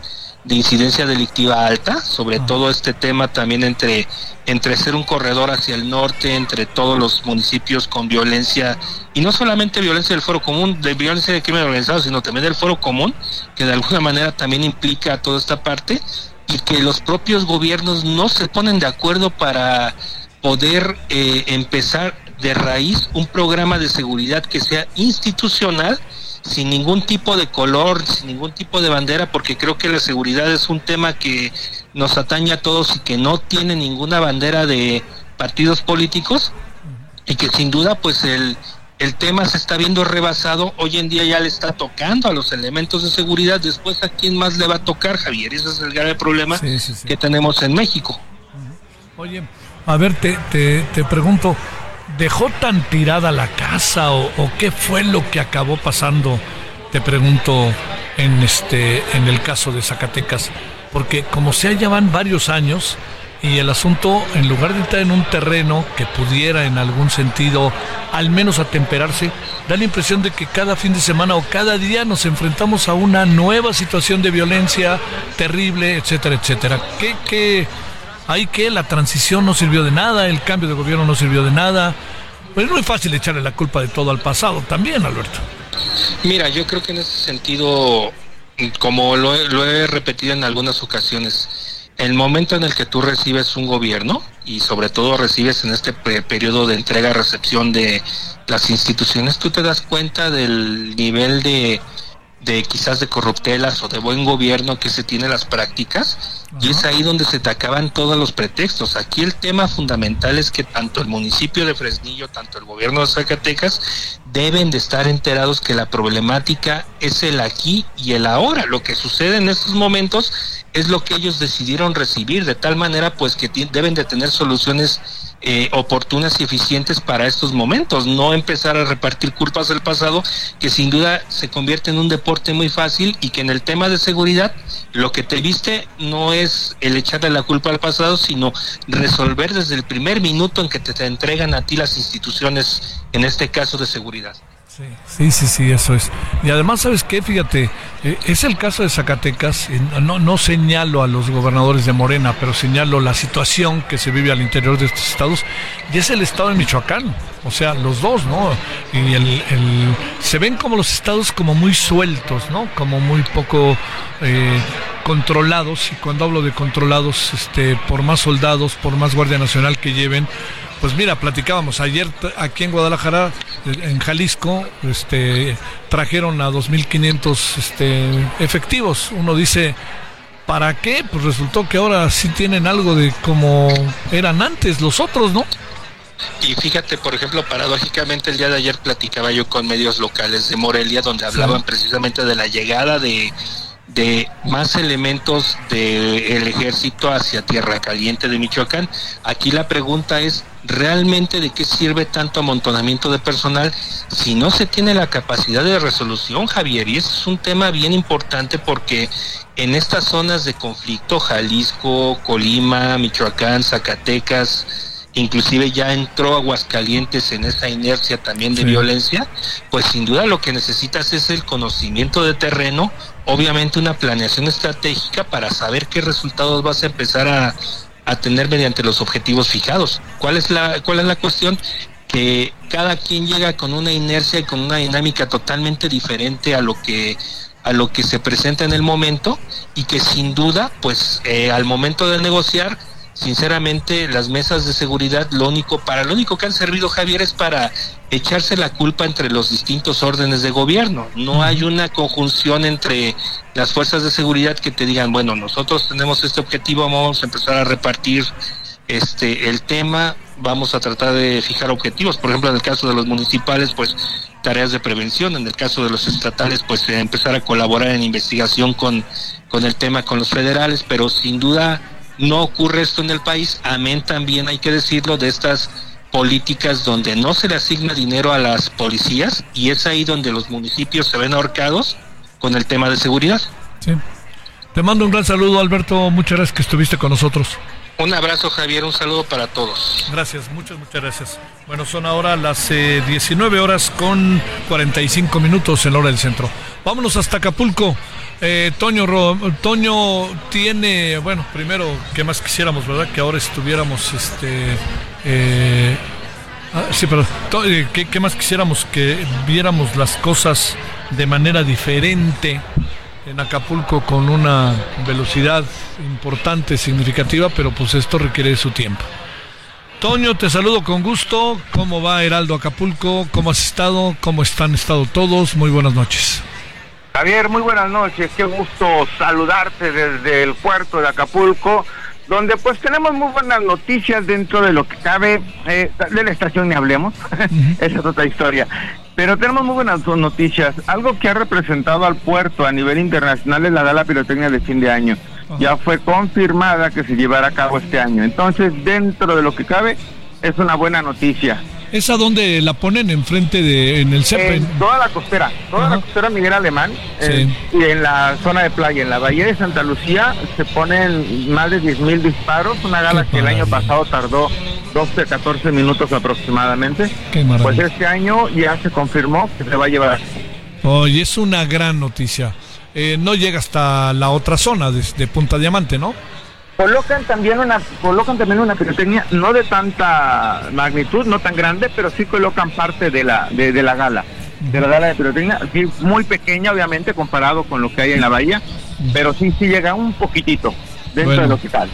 [SPEAKER 9] de incidencia delictiva alta, sobre todo este tema también entre entre ser un corredor hacia el norte, entre todos los municipios con violencia y no solamente violencia del foro común, de violencia de crimen organizado, sino también del foro común, que de alguna manera también implica toda esta parte y que los propios gobiernos no se ponen de acuerdo para poder eh, empezar de raíz un programa de seguridad que sea institucional sin ningún tipo de color, sin ningún tipo de bandera, porque creo que la seguridad es un tema que nos atañe a todos y que no tiene ninguna bandera de partidos políticos y que sin duda pues el, el tema se está viendo rebasado, hoy en día ya le está tocando a los elementos de seguridad, después a quién más le va a tocar, Javier, ese es el grave problema
[SPEAKER 2] Sí, sí, sí.
[SPEAKER 9] que tenemos en México.
[SPEAKER 2] Oye, a ver, te, te, te pregunto, ¿dejó tan tirada la casa o, qué fue lo que acabó pasando? Te pregunto en este, en el caso de Zacatecas, porque como sea ya van varios años y el asunto, en lugar de estar en un terreno que pudiera en algún sentido al menos atemperarse, da la impresión de que cada fin de semana o cada día nos enfrentamos a una nueva situación de violencia terrible, etcétera, etcétera. ¿Qué, qué, Ahí que la transición no sirvió de nada, el cambio de gobierno no sirvió de nada. Pues es muy fácil echarle la culpa de todo al pasado también, Alberto.
[SPEAKER 9] Mira, yo creo que en ese sentido, como lo he, lo he repetido en algunas ocasiones, el momento en el que tú recibes un gobierno y sobre todo recibes en este pe- periodo de entrega-recepción de las instituciones, tú te das cuenta del nivel de, de quizás de corruptelas o de buen gobierno que se tiene en las prácticas y es ahí donde se te acaban todos los pretextos. Aquí el tema fundamental es que tanto el municipio de Fresnillo, tanto el gobierno de Zacatecas deben de estar enterados que la problemática es el aquí y el ahora. Lo que sucede en estos momentos es lo que ellos decidieron recibir, de tal manera pues que deben de tener soluciones eh, oportunas y eficientes para estos momentos, no empezar a repartir culpas del pasado, que sin duda se convierte en un deporte muy fácil y que en el tema de seguridad lo que te viste no es el echarle la culpa al pasado, sino resolver desde el primer minuto en que te entregan a ti las instituciones, en este caso de seguridad.
[SPEAKER 2] Sí, sí, sí, eso es. Y además, ¿sabes qué? Fíjate, eh, es el caso de Zacatecas, eh, no, no señalo a los gobernadores de Morena, pero señalo la situación que se vive al interior de estos estados, y es el estado de Michoacán, o sea, los dos, ¿no? Y el, se ven como los estados como muy sueltos, ¿no? Como muy poco eh, controlados, y cuando hablo de controlados, este, por más soldados, por más Guardia Nacional que lleven, pues mira, platicábamos ayer aquí en Guadalajara, en Jalisco, este, trajeron a 2.500 este, efectivos. Uno dice, ¿para qué? Pues resultó que ahora sí tienen algo de como eran antes los otros, ¿no?
[SPEAKER 9] Y fíjate, por ejemplo, paradójicamente el día de ayer platicaba yo con medios locales de Morelia donde hablaban precisamente de la llegada de, de más elementos del ejército hacia Tierra Caliente de Michoacán. Aquí la pregunta es, ¿realmente de qué sirve tanto amontonamiento de personal si no se tiene la capacidad de resolución, Javier? Y ese es un tema bien importante porque en estas zonas de conflicto, Jalisco, Colima, Michoacán, Zacatecas, inclusive ya entró Aguascalientes en esa inercia también de
[SPEAKER 10] Sí.
[SPEAKER 9] violencia, pues sin duda lo que necesitas es el conocimiento de terreno, obviamente una planeación estratégica para saber qué resultados vas a empezar a, a tener mediante los objetivos fijados. ¿Cuál es la, cuál es la cuestión? que cada quien llega con una inercia y con una dinámica totalmente diferente a lo que a lo que se presenta en el momento y que sin duda pues eh, al momento de negociar sinceramente las mesas de seguridad lo único para lo único que han servido Javier es para echarse la culpa entre los distintos órdenes de gobierno. No hay una conjunción entre las fuerzas de seguridad que te digan bueno nosotros tenemos este objetivo vamos a empezar a repartir este el tema vamos a tratar de fijar objetivos por ejemplo en el caso de los municipales pues tareas de prevención en el caso de los estatales pues eh, empezar a colaborar en investigación con con el tema con los federales pero sin duda no ocurre esto en el país amén también hay que decirlo de estas políticas donde no se le asigna dinero a las policías y es ahí donde los municipios se ven ahorcados con el tema de seguridad
[SPEAKER 2] Sí. Te mando un gran saludo, Alberto. Muchas gracias que estuviste con nosotros.
[SPEAKER 9] un abrazo Javier un saludo para todos
[SPEAKER 2] Gracias, muchas, muchas gracias. Bueno, son ahora las eh, 19 horas con 45 minutos en la hora del centro. Vámonos hasta Acapulco. Eh, Toño, Toño tiene, bueno, primero, ¿qué más quisiéramos, verdad? Que ahora estuviéramos, este, eh, ah, sí, pero, eh, ¿qué, qué más quisiéramos? Que viéramos las cosas de manera diferente en Acapulco con una velocidad importante, significativa, pero pues esto requiere su tiempo. Toño, te saludo con gusto. ¿Cómo va Heraldo Acapulco? ¿Cómo has estado? ¿Cómo están estado todos? Muy buenas noches.
[SPEAKER 10] Javier, muy buenas noches. Qué gusto saludarte desde el puerto de Acapulco, donde pues tenemos muy buenas noticias dentro de lo que cabe. eh, de la estación ni hablemos, esa es otra historia. Pero tenemos muy buenas noticias. Algo que ha representado al puerto a nivel internacional es la Gala Pirotecnia de fin de año. Ya fue confirmada que se llevará a cabo este año. Entonces, dentro de lo que cabe, es una buena noticia.
[SPEAKER 2] ¿Esa donde la ponen enfrente de, en el CEP?
[SPEAKER 10] En toda la costera, toda la costera Miguel Alemán, eh, y en la zona de playa, en la bahía de Santa Lucía, se ponen más de 10 mil disparos, una gala que el año pasado tardó 12 a 14 minutos aproximadamente.
[SPEAKER 2] Qué.
[SPEAKER 10] Pues este año ya se confirmó que se va a llevar.
[SPEAKER 2] Oye, es una gran noticia. Eh, no llega hasta la otra zona de, de Punta Diamante, ¿no?
[SPEAKER 10] Colocan también una colocan también una pirotecnia no de tanta magnitud, no tan grande, pero sí colocan parte de la de, de la gala, de la gala de pirotecnia, sí, muy pequeña obviamente comparado con lo que hay en la bahía, pero sí sí llega un poquitito dentro
[SPEAKER 2] Bueno.
[SPEAKER 10] del hospital.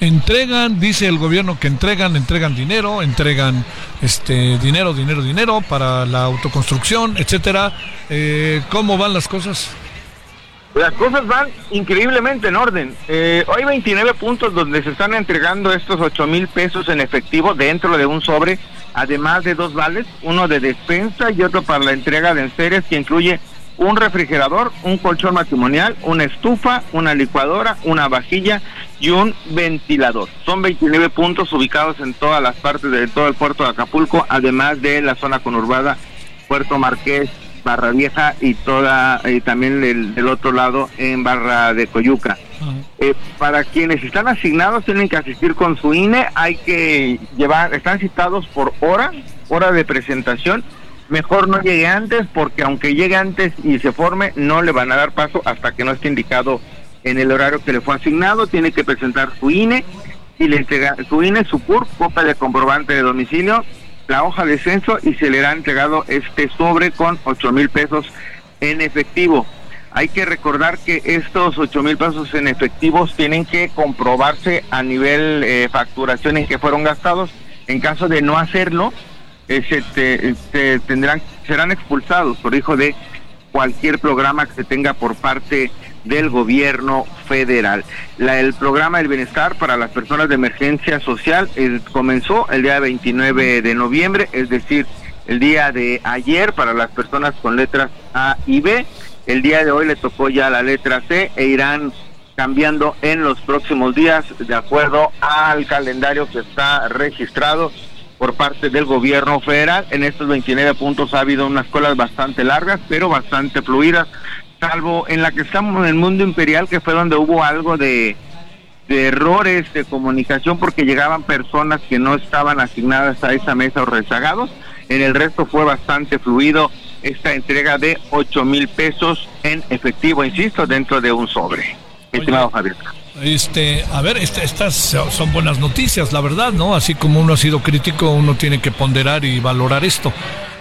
[SPEAKER 2] Entregan, dice el gobierno que entregan, entregan dinero, entregan este dinero, dinero, dinero para la autoconstrucción, etcétera. Eh, ¿Cómo van las cosas?
[SPEAKER 10] Las cosas van increíblemente en orden. Eh, hay 29 puntos donde se están entregando estos 8 mil pesos en efectivo dentro de un sobre, además de dos vales, uno de despensa y otro para la entrega de enseres que incluye un refrigerador, un colchón matrimonial, una estufa, una licuadora, una vajilla y un ventilador. Son 29 puntos ubicados en todas las partes de todo el puerto de Acapulco, además de la zona conurbada Puerto Marqués, Barra Vieja y toda y también del, del otro lado en Barra de Coyuca. Eh, para quienes están asignados tienen que asistir con su INE, hay que llevar, están citados por hora, hora de presentación. Mejor no llegue antes porque aunque llegue antes y se forme, no le van a dar paso hasta que no esté indicado en el horario que le fue asignado. Tiene que presentar su INE y le entrega su INE, su CURP, copia de comprobante de domicilio, la hoja de censo y se le ha entregado este sobre con 8 mil pesos en efectivo. Hay que recordar que estos 8 mil pesos en efectivos tienen que comprobarse a nivel eh, facturación en que fueron gastados. En caso de no hacerlo, eh, se, te- se tendrán, serán expulsados por hijo de cualquier programa que se tenga por parte del gobierno federal. El programa del bienestar para las personas de emergencia social eh, comenzó el día 29 de noviembre, es decir, el día de ayer para las personas con letras A y B. El día de hoy le tocó ya la letra C e irán cambiando en los próximos días de acuerdo al calendario que está registrado por parte del gobierno federal. En estos 29 puntos ha habido unas colas bastante largas, pero bastante fluidas, salvo en la que estamos en el mundo imperial, que fue donde hubo algo de, de errores de comunicación porque llegaban personas que no estaban asignadas a esa mesa o rezagados. En el resto fue bastante fluido esta entrega de 8 mil pesos en efectivo, insisto, dentro de un sobre. Estimado Javier.
[SPEAKER 2] Este, a ver, este- estas son buenas noticias, la verdad, ¿no? Así como uno ha sido crítico, uno tiene que ponderar y valorar esto.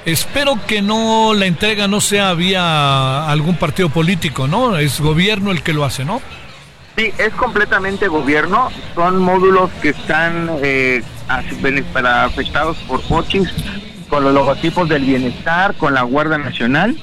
[SPEAKER 2] Espero que no la entrega no sea vía algún partido político, ¿no? Es gobierno el que lo hace, ¿no?
[SPEAKER 10] Sí, es completamente gobierno. Son módulos que están eh, para afectados por coches, con los logotipos del bienestar, con la Guardia Nacional.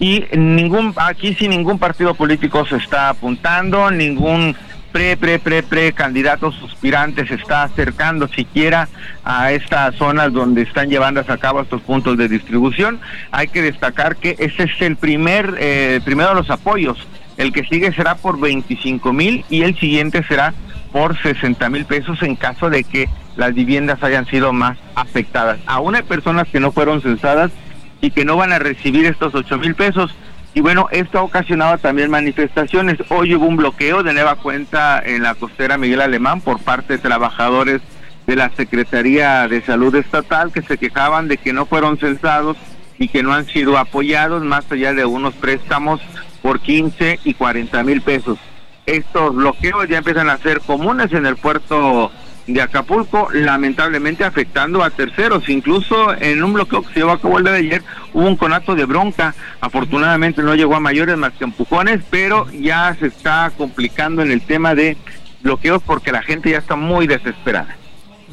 [SPEAKER 10] Y ningún aquí sí ningún partido político se está apuntando, ningún pre, pre, pre, pre candidato suspirante se está acercando siquiera a estas zonas donde están llevando a cabo estos puntos de distribución. Hay que destacar que ese es el primer, eh, primero de los apoyos. El que sigue será por 25 mil y el siguiente será por 60 mil pesos en caso de que las viviendas hayan sido más afectadas. Aún hay personas que no fueron censadas y que no van a recibir estos 8 mil pesos. Y bueno, esto ha ocasionado también manifestaciones. Hoy hubo un bloqueo de nueva cuenta en la costera Miguel Alemán por parte de trabajadores de la Secretaría de Salud Estatal que se quejaban de que no fueron censados y que no han sido apoyados más allá de unos préstamos por 15 y 40 mil pesos. Estos bloqueos ya empiezan a ser comunes en el puerto de Acapulco, lamentablemente afectando a terceros. Incluso en un bloqueo que se llevó a cabo el día de ayer hubo un conato de bronca. Afortunadamente no llegó a mayores más que empujones, pero ya se está complicando en el tema de bloqueos porque la gente ya está muy desesperada.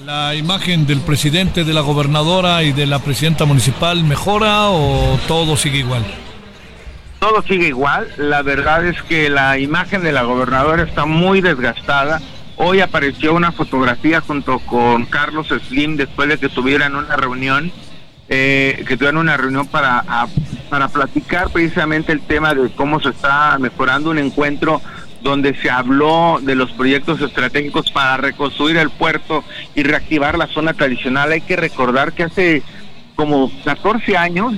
[SPEAKER 2] ¿La imagen del presidente, de la gobernadora y de la presidenta municipal mejora o todo sigue igual?
[SPEAKER 10] todo sigue igual. La verdad es que la imagen de la gobernadora está muy desgastada. Hoy apareció una fotografía junto con Carlos Slim después de que tuvieran una reunión, eh, que tuvieran una reunión para, para platicar precisamente el tema de cómo se está mejorando un encuentro donde se habló de los proyectos estratégicos para reconstruir el puerto y reactivar la zona tradicional. Hay que recordar que hace como 14 años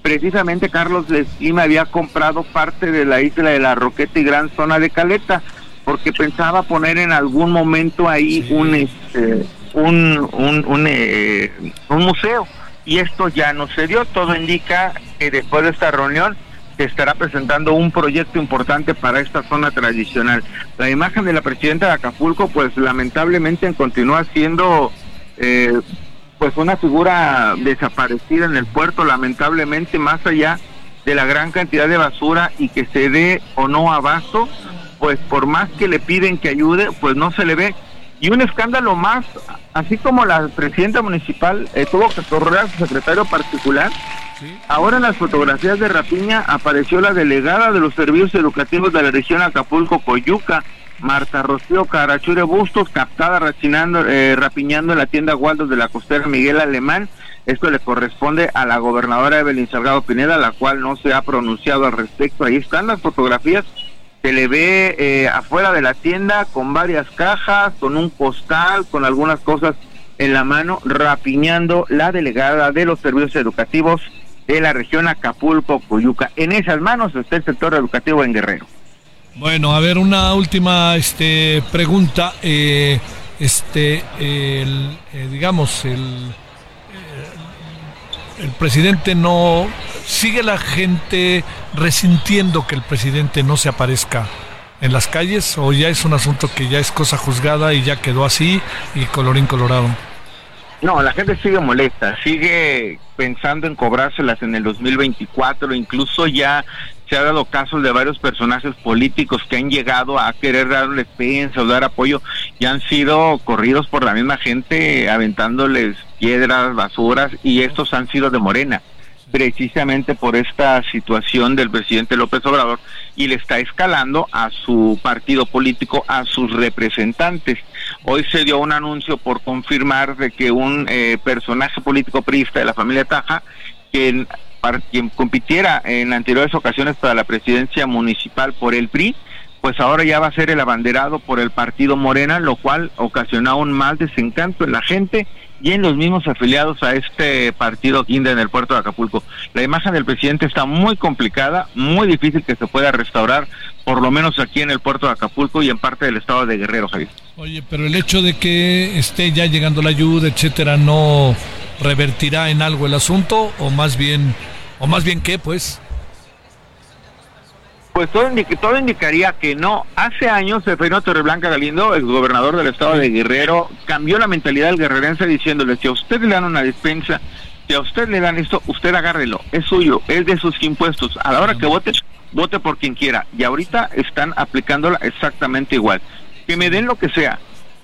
[SPEAKER 10] precisamente Carlos Slim había comprado parte de la isla de la Roqueta y gran zona de Caleta porque pensaba poner en algún momento ahí un este un un, un, eh, un museo. Y esto ya no se dio. Todo indica que después de esta reunión se estará presentando un proyecto importante para esta zona tradicional. La imagen de la presidenta de Acapulco pues lamentablemente continúa siendo eh, pues una figura desaparecida en el puerto, lamentablemente, más allá de la gran cantidad de basura y que se dé o no abasto, pues por más que le piden que ayude, pues no se le ve. Y un escándalo más, así como la presidenta municipal eh, tuvo que correr a su secretario particular, ahora en las fotografías de Rapiña apareció la delegada de los servicios educativos de la región Acapulco-Coyuca, Marta Rocío Carachure Bustos, captada rachinando, eh, rapiñando en la tienda Waldos de la costera Miguel Alemán. Esto le corresponde a la gobernadora Evelyn Salgado Pineda, la cual no se ha pronunciado al respecto. Ahí están las fotografías. Se le ve eh, afuera de la tienda con varias cajas, con un costal, con algunas cosas en la mano, rapiñando la delegada de los servicios educativos de la región Acapulco-Coyuca. En esas manos está el sector educativo en Guerrero.
[SPEAKER 2] Bueno, a ver, una última este, pregunta. eh, este, eh, digamos, el, el presidente no. ¿Sigue la gente resintiendo que el presidente no se aparezca en las calles? ¿O ya es un asunto que ya es cosa juzgada y ya quedó así y colorín colorado?
[SPEAKER 10] No, la gente sigue molesta, sigue pensando en cobrárselas en el 2024, incluso ya se ha dado casos de varios personajes políticos que han llegado a querer darles pensa o dar apoyo y han sido corridos por la misma gente aventándoles piedras, basuras y estos han sido de Morena precisamente por esta situación del presidente López Obrador y le está escalando a su partido político, a sus representantes. Hoy se dio un anuncio por confirmar de que un eh, personaje político priista de la familia Taja, quien, para quien compitiera en anteriores ocasiones para la presidencia municipal por el PRI, pues ahora ya va a ser el abanderado por el partido Morena, lo cual ocasiona aún más desencanto en la gente y en los mismos afiliados a este partido Guinda en el puerto de Acapulco. La imagen del presidente está muy complicada, muy difícil que se pueda restaurar, por lo menos aquí en el puerto de Acapulco y en parte del estado de Guerrero, Javier.
[SPEAKER 2] Oye, pero el hecho de que esté ya llegando la ayuda, etcétera, no revertirá en algo el asunto o más bien o más bien qué, pues.
[SPEAKER 10] Pues todo, indica- todo indicaría que no. Hace años, Efraín Torreblanca Galindo, el gobernador del estado de Guerrero, cambió la mentalidad del guerrerense diciéndole, si a usted le dan una despensa, si a usted le dan esto, usted agárrelo, es suyo, es de sus impuestos. A la hora que vote, vote por quien quiera. Y ahorita están aplicándola exactamente igual. Que me den lo que sea,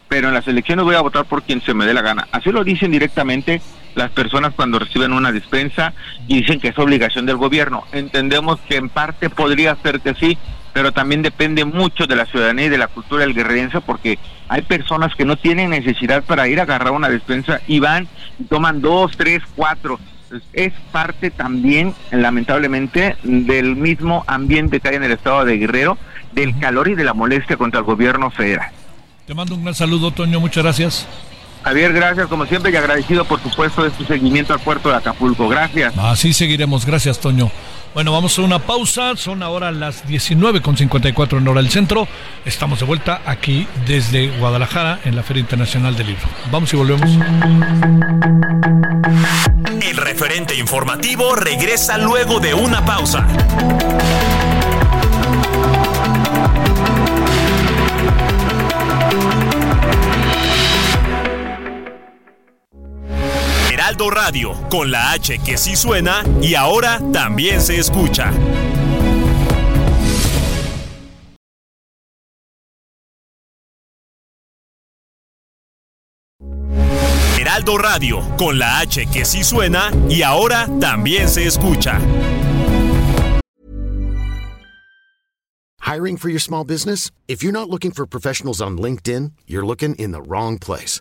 [SPEAKER 10] pero en las elecciones voy a votar por quien se me dé la gana. Así lo dicen directamente las personas cuando reciben una despensa y dicen que es obligación del gobierno. Entendemos que en parte podría ser que sí, pero también depende mucho de la ciudadanía y de la cultura del guerrerense porque hay personas que no tienen necesidad para ir a agarrar una despensa y van y toman dos, tres, cuatro. Es parte también, lamentablemente, del mismo ambiente que hay en el estado de Guerrero, del calor y de la molestia contra el gobierno federal.
[SPEAKER 2] Te mando un gran saludo, Toño. Muchas gracias.
[SPEAKER 10] Javier, gracias como siempre y agradecido por supuesto de su seguimiento al puerto de Acapulco. Gracias.
[SPEAKER 2] Así seguiremos. Gracias, Toño. Bueno, vamos a una pausa. Son ahora las 19.54 en hora del centro. Estamos de vuelta aquí desde Guadalajara en la Feria Internacional del Libro. Vamos y volvemos.
[SPEAKER 1] El referente informativo regresa luego de una pausa. Heraldo Radio, con la H que sí suena y ahora también se escucha. Heraldo Radio, con la H que sí suena y ahora también se escucha.
[SPEAKER 11] Hiring for your small business? If you're not looking for professionals on LinkedIn, you're looking in the wrong place.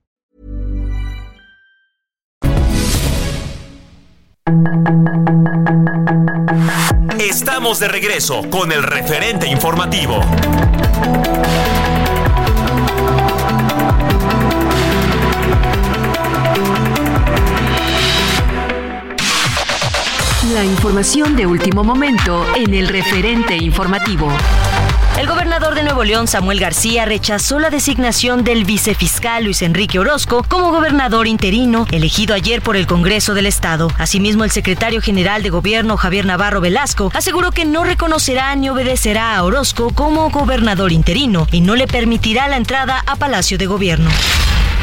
[SPEAKER 1] Estamos de regreso con el referente informativo.
[SPEAKER 3] La información de último momento en el referente informativo.
[SPEAKER 12] El gobernador de Nuevo León, Samuel García, rechazó la designación del vicefiscal Luis Enrique Orozco como gobernador interino, elegido ayer por el Congreso del Estado. Asimismo, el secretario general de Gobierno, Javier Navarro Velasco, aseguró que no reconocerá ni obedecerá a Orozco como gobernador interino y no le permitirá la entrada a Palacio de Gobierno.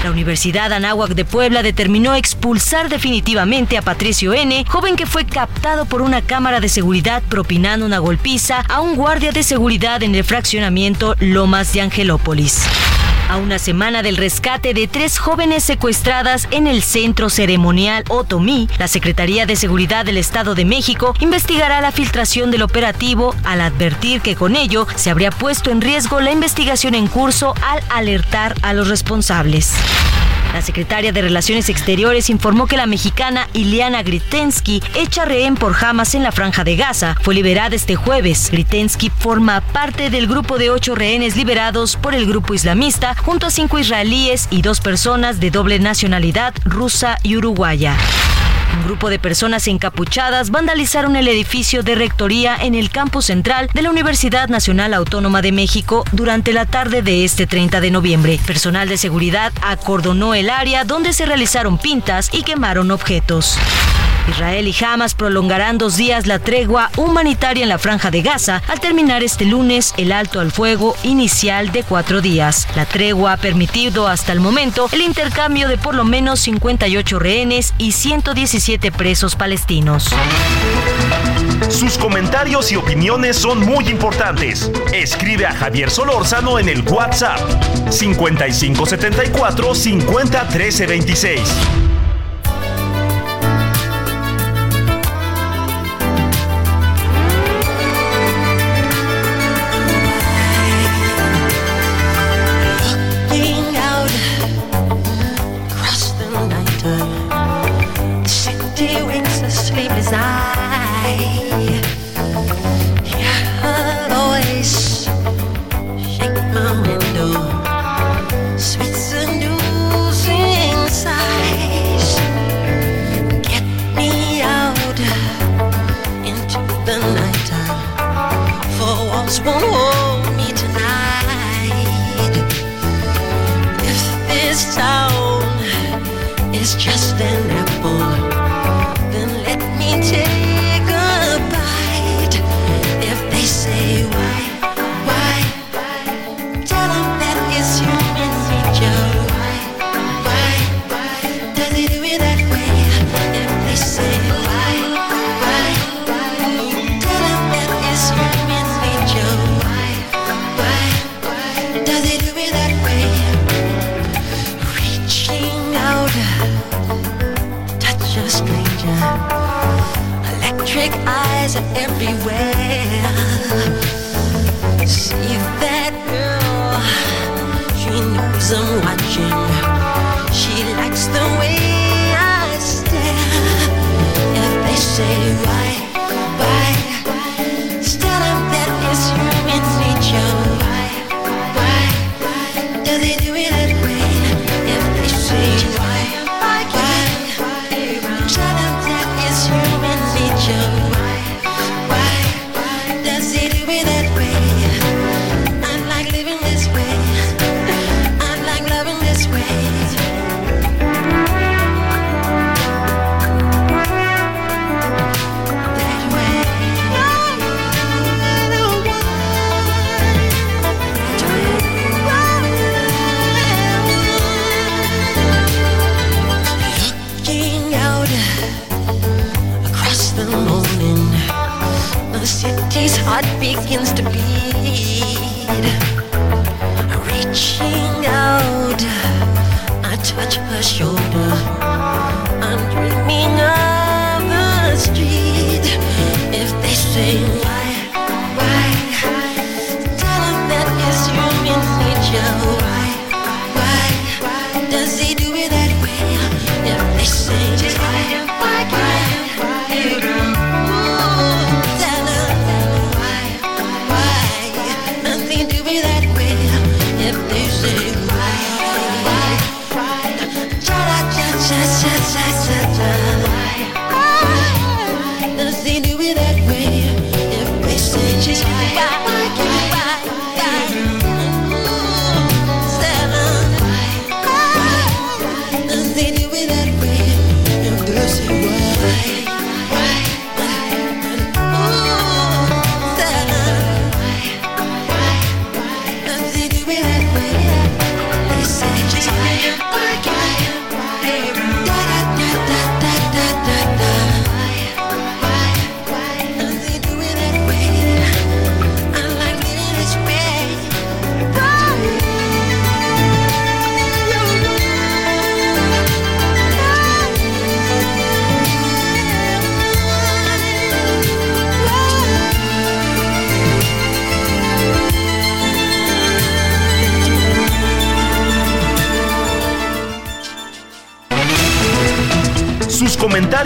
[SPEAKER 12] La Universidad Anáhuac de Puebla determinó expulsar definitivamente a Patricio N., joven que fue captado por una cámara de seguridad propinando una golpiza a un guardia de seguridad en el fraccionamiento Lomas de Angelópolis. A una semana del rescate de tres jóvenes secuestradas en el centro ceremonial Otomí, la Secretaría de Seguridad del Estado de México investigará la filtración del operativo al advertir que con ello se habría puesto en riesgo la investigación en curso al alertar a los responsables. La secretaria de Relaciones Exteriores informó que la mexicana Iliana Gritensky, hecha rehén por Hamas en la Franja de Gaza, fue liberada este jueves. Gritensky forma parte del grupo de ocho rehenes liberados por el grupo islamista, junto a cinco israelíes y dos personas de doble nacionalidad rusa y uruguaya. Un grupo de personas encapuchadas vandalizaron el edificio de rectoría en el campus central de la Universidad Nacional Autónoma de México durante la tarde de este 30 de noviembre. Personal de seguridad acordonó el área donde se realizaron pintas y quemaron objetos. Israel y Hamas prolongarán dos días la tregua humanitaria en la franja de Gaza al terminar este lunes el alto al fuego inicial de cuatro días. La tregua ha permitido hasta el momento el intercambio de por lo menos 58 rehenes y 117 presos palestinos.
[SPEAKER 1] Sus comentarios y opiniones son muy importantes. Escribe a Javier Solórzano en el WhatsApp 5574 50 13 26.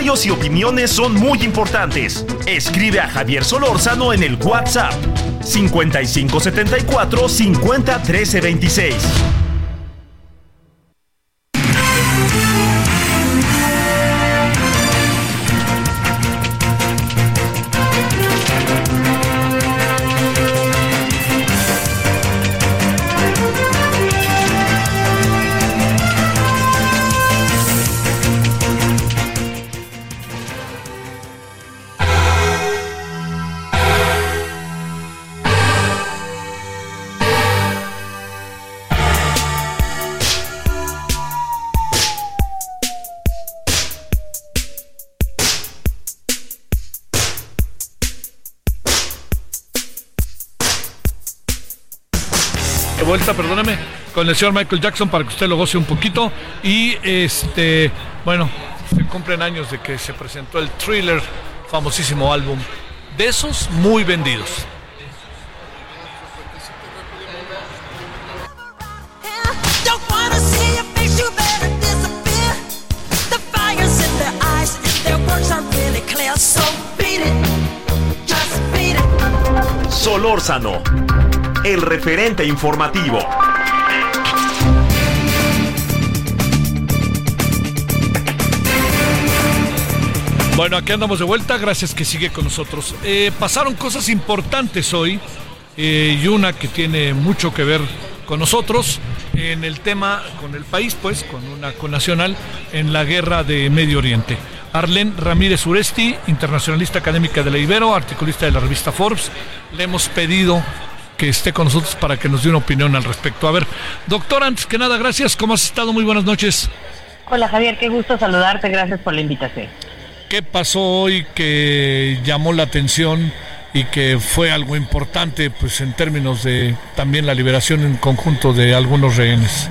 [SPEAKER 1] Comentarios y opiniones son muy importantes. Escribe a Javier Solórzano en el WhatsApp 5574 50 13 26.
[SPEAKER 2] Perdóneme con el señor Michael Jackson para que usted lo goce un poquito. Y este, bueno, se cumplen años de que se presentó el thriller, famosísimo álbum. De esos muy vendidos.
[SPEAKER 1] Solórzano el referente informativo.
[SPEAKER 2] Bueno, aquí andamos de vuelta, gracias que sigue con nosotros. Eh, pasaron cosas importantes hoy eh, y una que tiene mucho que ver con nosotros en el tema, con el país, pues, con una connacional en la guerra de Medio Oriente. Arlen Ramírez Uresti, internacionalista académica de la Ibero, articulista de la revista Forbes, le hemos pedido que esté con nosotros para que nos dé una opinión al respecto. A ver, doctor, antes que nada, gracias, ¿cómo has estado? Muy buenas noches.
[SPEAKER 13] Hola Javier, qué gusto saludarte, gracias por la invitación.
[SPEAKER 2] ¿Qué pasó hoy que llamó la atención y que fue algo importante pues en términos de también la liberación en conjunto de algunos rehenes?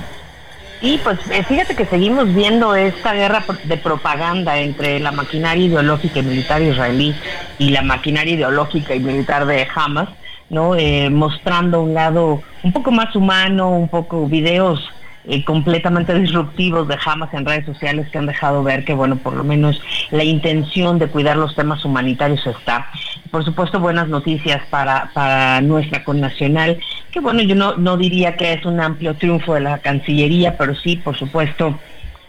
[SPEAKER 13] Sí, pues eh, fíjate que seguimos viendo esta guerra de propaganda entre la maquinaria ideológica y militar israelí y la maquinaria ideológica y militar de Hamas, Eh, mostrando un lado un poco más humano, un poco videos eh, completamente disruptivos de Hamas en redes sociales que han dejado ver que, bueno, por lo menos la intención de cuidar los temas humanitarios está. Por supuesto, buenas noticias para, para nuestra connacional, que bueno, yo no, no diría que es un amplio triunfo de la Cancillería, pero sí, por supuesto,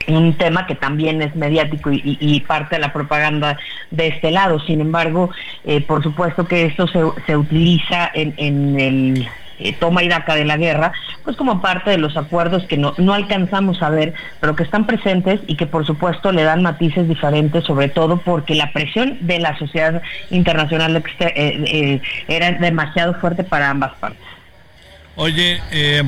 [SPEAKER 13] un tema que también es mediático y, parte de la propaganda de este lado. Sin embargo, eh, por supuesto que esto se, se utiliza en, en el eh, toma y daca de la guerra, pues como parte de los acuerdos que no, no alcanzamos a ver, pero que están presentes y que por supuesto le dan matices diferentes, sobre todo porque la presión de la sociedad internacional eh, era demasiado fuerte para ambas partes.
[SPEAKER 2] Oye, eh,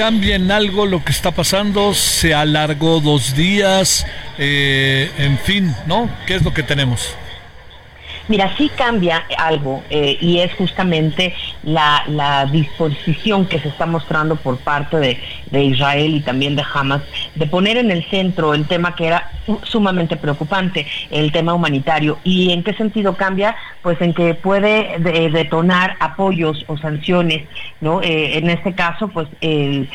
[SPEAKER 2] ¿cambia en algo lo que está pasando? ¿Se alargó dos días? Eh, en fin, ¿no? ¿Qué es lo que tenemos?
[SPEAKER 13] Mira, sí cambia algo eh, y es justamente la, disposición que se está mostrando por parte de, Israel y también de Hamas de poner en el centro el tema que era su- sumamente preocupante, el tema humanitario. ¿Y en qué sentido cambia? Pues en que puede de- detonar apoyos o sanciones, ¿no? Eh, en este caso, pues el,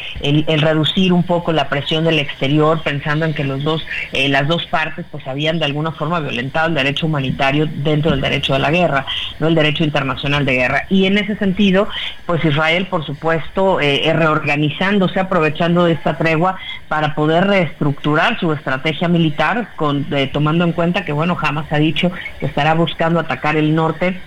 [SPEAKER 13] reducir un poco la presión del exterior, pensando en que los dos, eh, las dos partes, pues habían de alguna forma violentado el derecho humanitario dentro del derecho de la guerra, no el derecho internacional de guerra. Y en ese pues Israel, por supuesto, eh, reorganizándose, aprovechando de esta tregua para poder reestructurar su estrategia militar, con, eh, tomando en cuenta que, bueno, Hamas ha dicho que estará buscando atacar el norte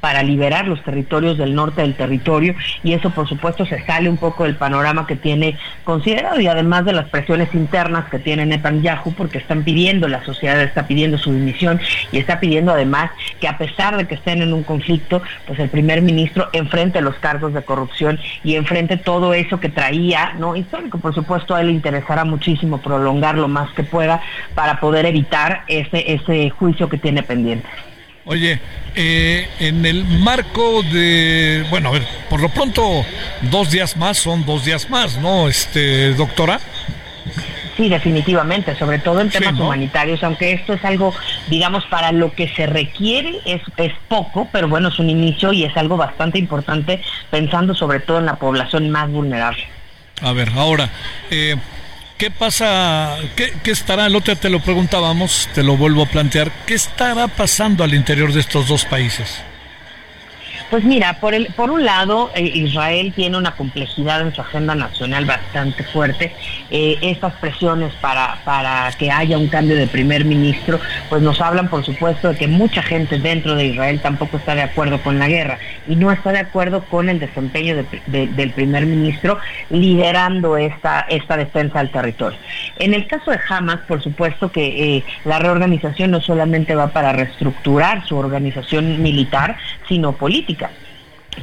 [SPEAKER 13] para liberar los territorios del norte del territorio y eso por supuesto se sale un poco del panorama que tiene considerado y además de las presiones internas que tiene Netanyahu porque están pidiendo, la sociedad está pidiendo su dimisión y está pidiendo además que a pesar de que estén en un conflicto, pues el primer ministro enfrente los cargos de corrupción y enfrente todo eso que traía, no histórico, por supuesto a él le interesará muchísimo prolongar lo más que pueda para poder evitar ese, ese juicio que tiene pendiente.
[SPEAKER 2] Oye, eh, en el marco de, bueno, a ver, por lo pronto dos días más son dos días más, ¿no, este, doctora?
[SPEAKER 13] Sí, definitivamente, sobre todo en
[SPEAKER 2] Sí,
[SPEAKER 13] temas
[SPEAKER 2] ¿no?
[SPEAKER 13] humanitarios, aunque esto es algo, digamos, para lo que se requiere es, es poco, pero bueno, es un inicio y es algo bastante importante pensando sobre todo en la población más vulnerable.
[SPEAKER 2] A ver, ahora, eh, ¿qué pasa? ¿Qué, qué estará? El otro día te lo preguntábamos, te lo vuelvo a plantear. ¿Qué estará pasando al interior de estos dos países?
[SPEAKER 13] Pues mira, por, el, por un lado, eh, Israel tiene una complejidad en su agenda nacional bastante fuerte. Eh, estas presiones para, para que haya un cambio de primer ministro, pues nos hablan, por supuesto, de que mucha gente dentro de Israel tampoco está de acuerdo con la guerra y no está de acuerdo con el desempeño de- de- del primer ministro liderando esta, esta defensa del territorio. En el caso de Hamas, por supuesto que eh, la reorganización no solamente va para reestructurar su organización militar, sino política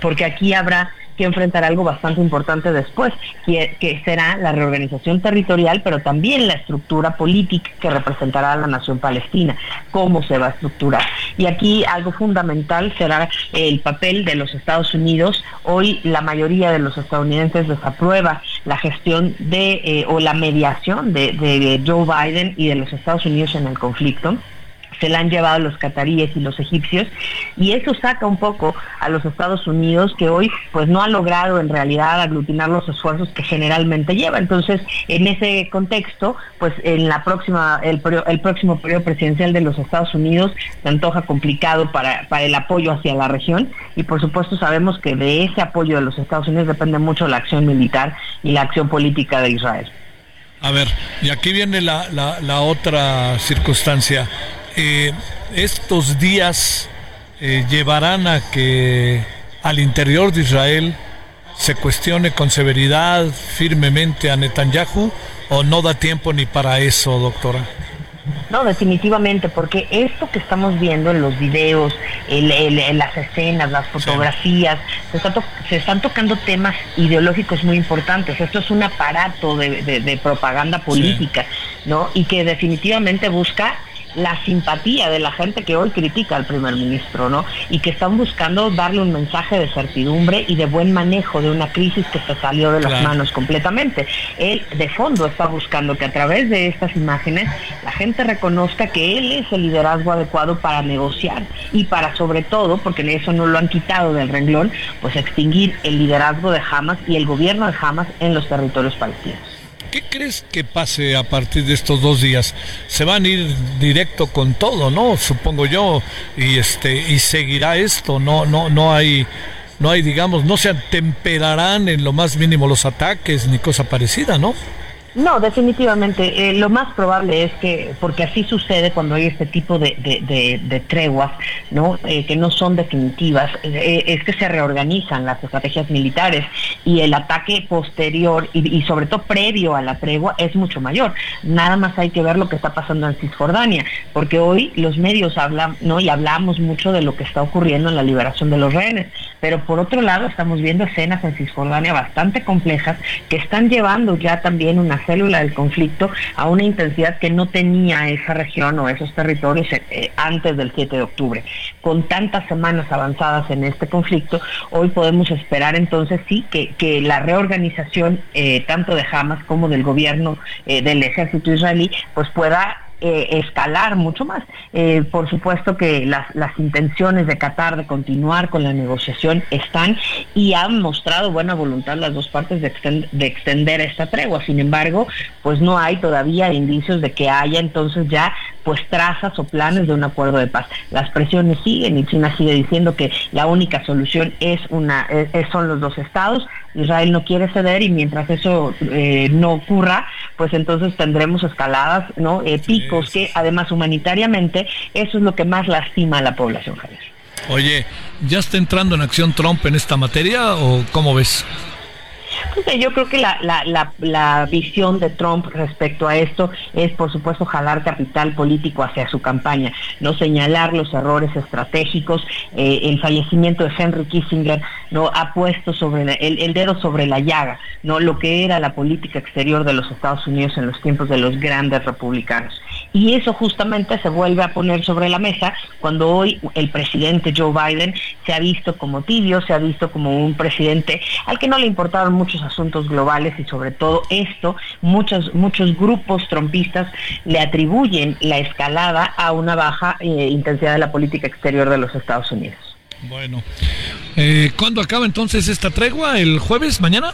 [SPEAKER 13] porque aquí habrá que enfrentar algo bastante importante después, que, será la reorganización territorial, pero también la estructura política que representará a la nación palestina, cómo se va a estructurar. Y aquí algo fundamental será el papel de los Estados Unidos. Hoy la mayoría de los estadounidenses desaprueba la gestión de eh, o la mediación de Joe Biden y de los Estados Unidos en el conflicto se la han llevado los cataríes y los egipcios y eso saca un poco a los Estados Unidos que hoy pues no ha logrado en realidad aglutinar los esfuerzos que generalmente lleva. Entonces, en ese contexto, pues en la próxima el, el próximo periodo presidencial de los Estados Unidos se antoja complicado para, para el apoyo hacia la región y por supuesto sabemos que de ese apoyo de los Estados Unidos depende mucho la acción militar y la acción política de Israel.
[SPEAKER 2] A ver, y aquí viene la- la otra circunstancia. Eh, estos días eh, llevarán a que al interior de Israel se cuestione con severidad firmemente a Netanyahu o no da tiempo ni para eso, doctora.
[SPEAKER 13] No, definitivamente, porque esto que estamos viendo en los videos, el- las escenas, las fotografías, se, está to- se están tocando temas ideológicos muy importantes. Esto es un aparato de, de- de propaganda política, ¿no? Y que definitivamente busca la simpatía de la gente que hoy critica al primer ministro, ¿no? Y que están buscando darle un mensaje de certidumbre y de buen manejo de una crisis que se salió de las
[SPEAKER 14] Claro.
[SPEAKER 13] manos completamente. Él de fondo está buscando que a través de estas imágenes la gente reconozca que él es el liderazgo adecuado para negociar y para sobre todo, porque eso no lo han quitado del renglón, pues extinguir el liderazgo de Hamas y el gobierno de Hamas en los territorios palestinos.
[SPEAKER 2] ¿Qué crees que pase a partir de estos dos días? Se van a ir directo con todo, ¿no? Supongo yo, y este y seguirá esto, no no no hay no hay digamos, no se atemperarán en lo más mínimo los ataques ni cosa parecida, ¿no?
[SPEAKER 13] No, definitivamente. eh, lo más probable es que, porque así sucede cuando hay este tipo de, de- de- treguas, ¿no? Eh, que no son definitivas, eh, es que se reorganizan las estrategias militares y el ataque posterior y, y sobre todo previo a la tregua es mucho mayor. Nada más hay que ver lo que está pasando en Cisjordania, porque hoy los medios hablan, ¿no? Y hablamos mucho de lo que está ocurriendo en la liberación de los rehenes, pero por otro lado estamos viendo escenas en Cisjordania bastante complejas que están llevando ya también una célula del conflicto a una intensidad que no tenía esa región o esos territorios eh, eh, antes del 7 de octubre. Con tantas semanas avanzadas en este conflicto, hoy podemos esperar entonces sí que, que la reorganización eh, tanto de Hamas como del gobierno eh, del ejército israelí pues pueda eh, escalar mucho más. Eh, por supuesto que las, las intenciones de Qatar de continuar con la negociación están y han mostrado buena voluntad las dos partes de, exten- de extender esta tregua. Sin embargo, pues no hay todavía indicios de que haya entonces ya pues trazas o planes de un acuerdo de paz. Las presiones siguen y China sigue diciendo que la única solución es una es- son los dos estados. Israel no quiere ceder y mientras eso eh, no ocurra, pues entonces tendremos escaladas, ¿no? Eh, picos que además humanitariamente eso es lo que más lastima a la población, Javier.
[SPEAKER 2] Oye, ¿ya está entrando en acción Trump en esta materia o cómo ves?
[SPEAKER 13] Pues, eh, yo creo que la, la, la, la visión de Trump respecto a esto es, por supuesto, jalar capital político hacia su campaña, no señalar los errores estratégicos. Eh, el fallecimiento de Henry Kissinger no ha puesto sobre el, el dedo sobre la llaga, no lo que era la política exterior de los Estados Unidos en los tiempos de los grandes republicanos. Y eso justamente se vuelve a poner sobre la mesa cuando hoy el presidente Joe Biden se ha visto como tibio, se ha visto como un presidente al que no le importaron muchos asuntos globales y sobre todo esto, muchos, muchos grupos trompistas le atribuyen la escalada a una baja eh, intensidad de la política exterior de los Estados Unidos.
[SPEAKER 2] Bueno, eh, ¿cuándo acaba entonces esta tregua? ¿El jueves, mañana?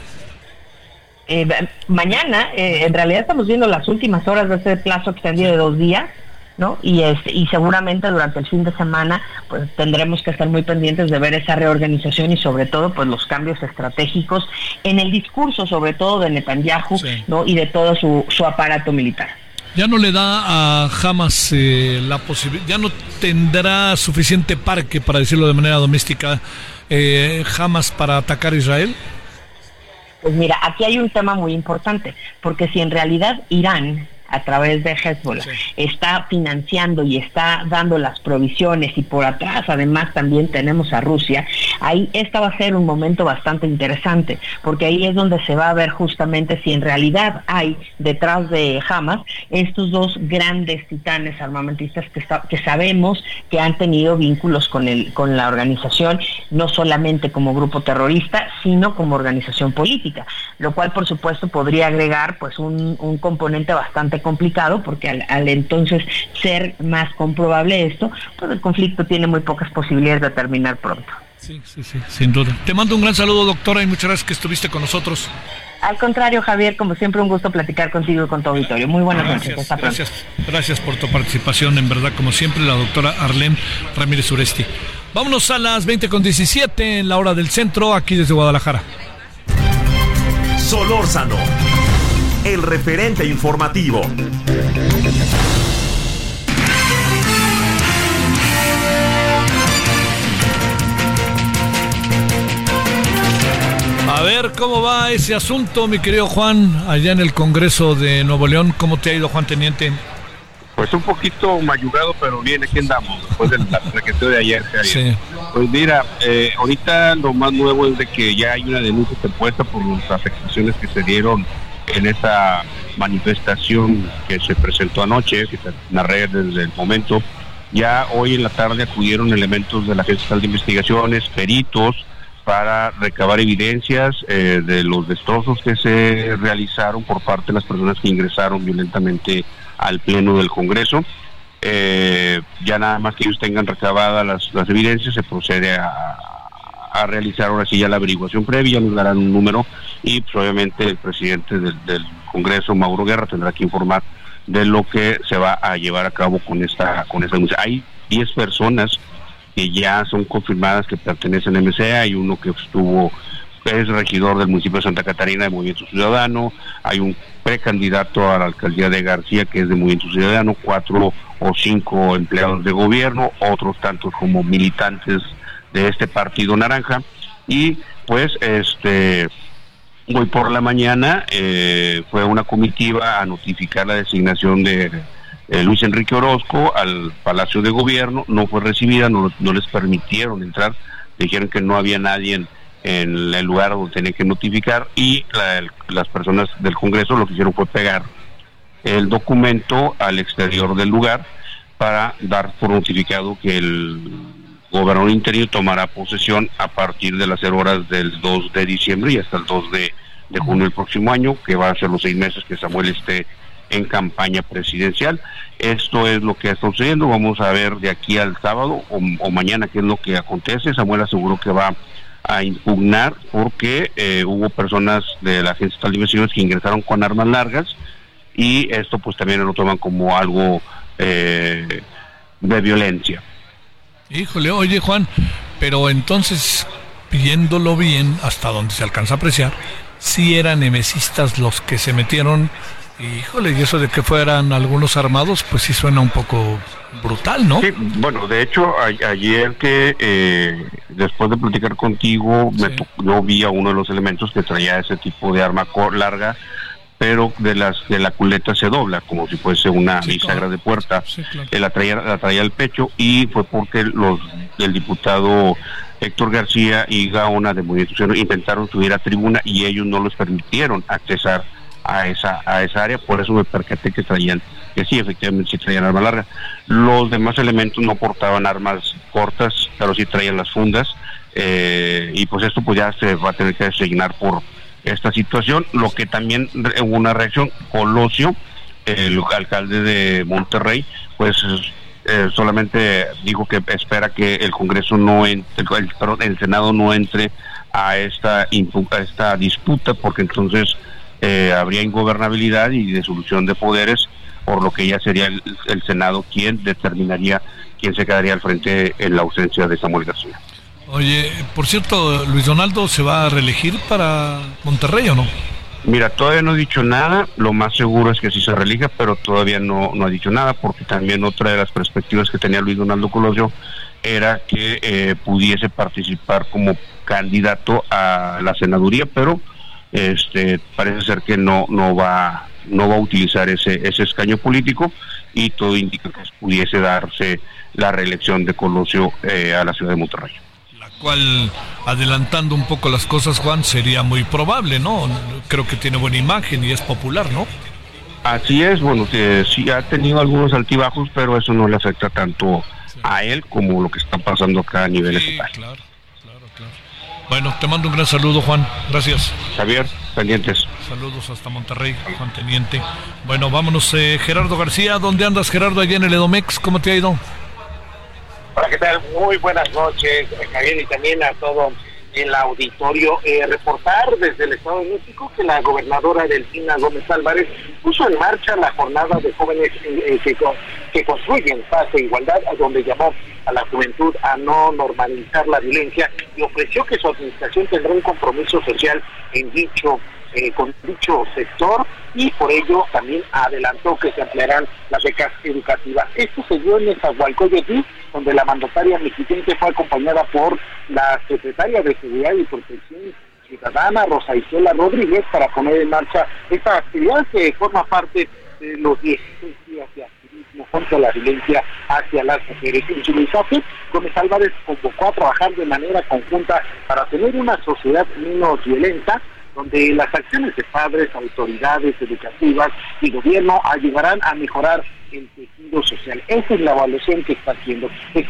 [SPEAKER 13] Eh, mañana, eh, en realidad estamos viendo las últimas horas de ese plazo extendido de dos días, ¿no? Y, este, y seguramente durante el fin de semana, pues tendremos que estar muy pendientes de ver esa reorganización y sobre todo, pues los cambios estratégicos en el discurso, sobre todo de Netanyahu, ¿no? Y de todo su, su aparato militar.
[SPEAKER 2] Ya no le da a Hamas eh, la posibilidad, ya no tendrá suficiente parque, para decirlo de manera doméstica, eh, Hamas para atacar a Israel.
[SPEAKER 13] Pues mira, aquí hay un tema muy importante, porque si en realidad Irán a través de Hezbollah. Está financiando y está dando las provisiones y por atrás además también tenemos a Rusia, ahí esta va a ser un momento bastante interesante, porque ahí es donde se va a ver justamente si en realidad hay detrás de Hamas estos dos grandes titanes armamentistas que, sa- que sabemos que han tenido vínculos con, el, con la organización, no solamente como grupo terrorista, sino como organización política, lo cual por supuesto podría agregar pues un, un componente bastante complicado, porque al, al entonces ser más comprobable esto, pues el conflicto tiene muy pocas posibilidades de terminar pronto.
[SPEAKER 2] Sí, sí, sí, sin duda. Te mando un gran saludo, doctora, y muchas gracias que estuviste con nosotros.
[SPEAKER 13] Al contrario, Javier, como siempre un gusto platicar contigo y con tu auditorio. Muy buenas noches.
[SPEAKER 2] Gracias,
[SPEAKER 13] Hasta pronto.
[SPEAKER 2] gracias, gracias por tu participación, en verdad, como siempre, la doctora Arlem Ramírez Uresti. Vámonos a las 20 con 17 en la hora del centro, aquí desde Guadalajara.
[SPEAKER 1] Solórzano, el referente informativo.
[SPEAKER 2] A ver cómo va ese asunto, mi querido Juan, allá en el Congreso de Nuevo León. ¿Cómo te ha ido, Juan Teniente?
[SPEAKER 15] Pues un poquito mayugado, pero bien, aquí andamos, después del traqueteo de ayer. Pues mira, eh, ahorita lo más nuevo es de que ya hay una denuncia interpuesta por las afectaciones que se dieron en esta manifestación que se presentó anoche, que narré desde el momento. Ya hoy en la tarde acudieron elementos de la Agencia Estatal de Investigaciones, peritos, para recabar evidencias eh, de los destrozos que se realizaron por parte de las personas que ingresaron violentamente al Pleno del Congreso. Eh, ya nada más que ellos tengan recabadas las, las evidencias, se procede a, a realizar ahora sí ya la averiguación previa, nos darán un número y pues, obviamente el presidente del, del Congreso, Mauro Guerra, tendrá que informar de lo que se va a llevar a cabo con esta con esta denuncia. Hay 10 personas que ya son confirmadas que pertenecen a MC, hay uno que estuvo es regidor del municipio de Santa Catarina de Movimiento Ciudadano, hay un precandidato a la alcaldía de García que es de Movimiento Ciudadano, cuatro o cinco empleados de gobierno, otros tantos como militantes de este partido naranja. Y pues este hoy por la mañana eh, fue una comitiva a notificar la designación de eh, Luis Enrique Orozco al Palacio de Gobierno, no fue recibida, no, no les permitieron entrar, dijeron que no había nadie en, en el lugar donde tenían que notificar y la- el- las personas del Congreso lo que hicieron fue pegar el documento al exterior del lugar para dar por notificado que el gobernador interino tomará posesión a partir de las 0 horas del 2 de diciembre y hasta el 2 de, de junio del próximo año, que va a ser los seis meses que Samuel esté en campaña presidencial. Esto es lo que está sucediendo. Vamos a ver de aquí al sábado o, o mañana qué es lo que acontece. Samuel aseguró que va a impugnar porque eh, hubo personas de la Agencia Estatal de Investigaciones que ingresaron con armas largas y esto pues también lo toman como algo eh, de violencia.
[SPEAKER 2] Híjole, oye Juan, pero entonces, viéndolo bien, hasta donde se alcanza a apreciar, si eran nemesistas los que se metieron, híjole, y eso de que fueran algunos armados, pues sí suena un poco brutal, ¿no?
[SPEAKER 15] Sí, bueno, de hecho, a- ayer que eh, después de platicar contigo, me to- yo vi a uno de los elementos que traía ese tipo de arma larga, pero de las de la culeta se dobla, como si fuese una bisagra de puerta. Eh, la traía la traía al pecho y fue porque los el diputado Héctor García y Gaona de Movimiento Ciudadano intentaron subir a tribuna y ellos no les permitieron accesar a esa a esa área, por eso me percaté que traían que sí, efectivamente sí traían arma larga. Los demás elementos no portaban armas cortas, pero sí traían las fundas eh, y pues esto pues ya se va a tener que designar por esta situación, lo que también hubo una reacción, Colosio, el alcalde de Monterrey, pues eh, solamente dijo que espera que el Congreso no entre, el, perdón, el Senado no entre a esta esta disputa porque entonces eh, habría ingobernabilidad y disolución de poderes por lo que ya sería el, el Senado quien determinaría quién se quedaría al frente en la ausencia de Samuel García.
[SPEAKER 2] Oye, por cierto, Luis Donaldo se va a reelegir para Monterrey o no?
[SPEAKER 15] Mira, todavía no ha dicho nada, lo más seguro es que sí se relija, pero todavía no, no ha dicho nada, porque también otra de las perspectivas que tenía Luis Donaldo Colosio era que eh, pudiese participar como candidato a la senaduría, pero este parece ser que no no va no va a utilizar ese ese escaño político y todo indica que pudiese darse la reelección de Colosio eh, a la ciudad de Monterrey.
[SPEAKER 2] Cual adelantando un poco las cosas, Juan, sería muy probable, ¿no? Creo que tiene buena imagen y es popular, ¿no?
[SPEAKER 15] Así es, bueno, que sí ha tenido algunos altibajos, pero eso no le afecta tanto a él como lo que está pasando acá a nivel estatal.
[SPEAKER 2] Bueno, te mando un gran saludo, Juan. Gracias.
[SPEAKER 15] Javier, pendientes.
[SPEAKER 2] Saludos hasta Monterrey, Juan Teniente. Bueno, vámonos, eh, Gerardo García. ¿Dónde andas, Gerardo, allá en el Edomex? ¿Cómo te ha ido?
[SPEAKER 14] Hola, ¿qué tal? Muy buenas noches, Javier, y también a todo el auditorio. Eh, reportar desde el Estado de México que la gobernadora Delfina Gómez Álvarez puso en marcha la jornada de jóvenes eh, que, co- que construyen paz e igualdad, donde llamó a la juventud a no normalizar la violencia y ofreció que su administración tendrá un compromiso social en dicho eh, con dicho sector y por ello también adelantó que se ampliarán las becas educativas. Esto se dio en Nezahualcóyotl, donde la mandataria mexicana fue acompañada por la secretaria de Seguridad y Protección Ciudadana, Rosa Isela Rodríguez, para poner en marcha esta actividad que forma parte de los 16 días de activismo contra la violencia hacia las mujeres. En su mensaje, Gómez Álvarez convocó a trabajar de manera conjunta para tener una sociedad menos violenta, donde las acciones de padres, autoridades educativas y gobierno ayudarán a mejorar el tejido social. Esa es la evaluación que está haciendo.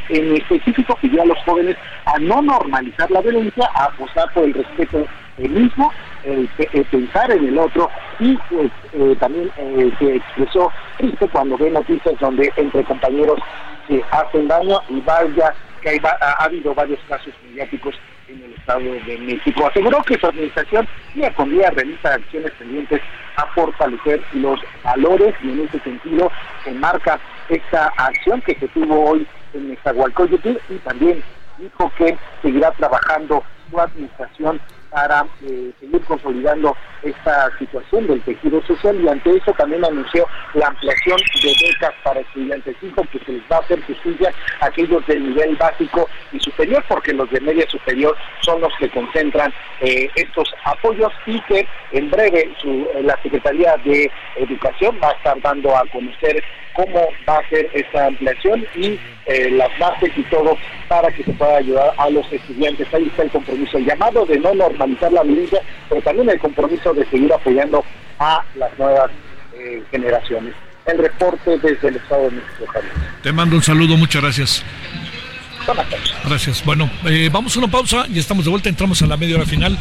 [SPEAKER 14] En específico pidió a los jóvenes a no normalizar la violencia, a apostar por el respeto del mismo, el, pe- el pensar en el otro y pues, eh, también eh, se expresó triste cuando ve noticias donde entre compañeros se hacen daño y vaya que ha, ha habido varios casos mediáticos en el Estado de México. Aseguró que su administración día con día realiza acciones pendientes a fortalecer los valores y en ese sentido se marca esta acción que se tuvo hoy en Nezahualcóyotl y también dijo que seguirá trabajando su administración para eh, seguir consolidando esta situación del tejido social y ante eso también anunció la ampliación de becas para estudiantes. Dijo que se les va a hacer justicia a aquellos del nivel básico y superior porque los de media superior son los que concentran eh, estos apoyos y que en breve eh, la Secretaría de Educación va a estar dando a conocer cómo va a ser esta ampliación y eh, las bases y todo para que se pueda ayudar a los estudiantes. Ahí está el compromiso, el llamado de no normalizar la violencia, pero también el compromiso de seguir apoyando a las nuevas eh, generaciones. El reporte desde el Estado de México. Javier.
[SPEAKER 2] Te mando un saludo, muchas gracias. Gracias. Bueno, eh, vamos a una pausa y estamos de vuelta. Entramos a la media hora final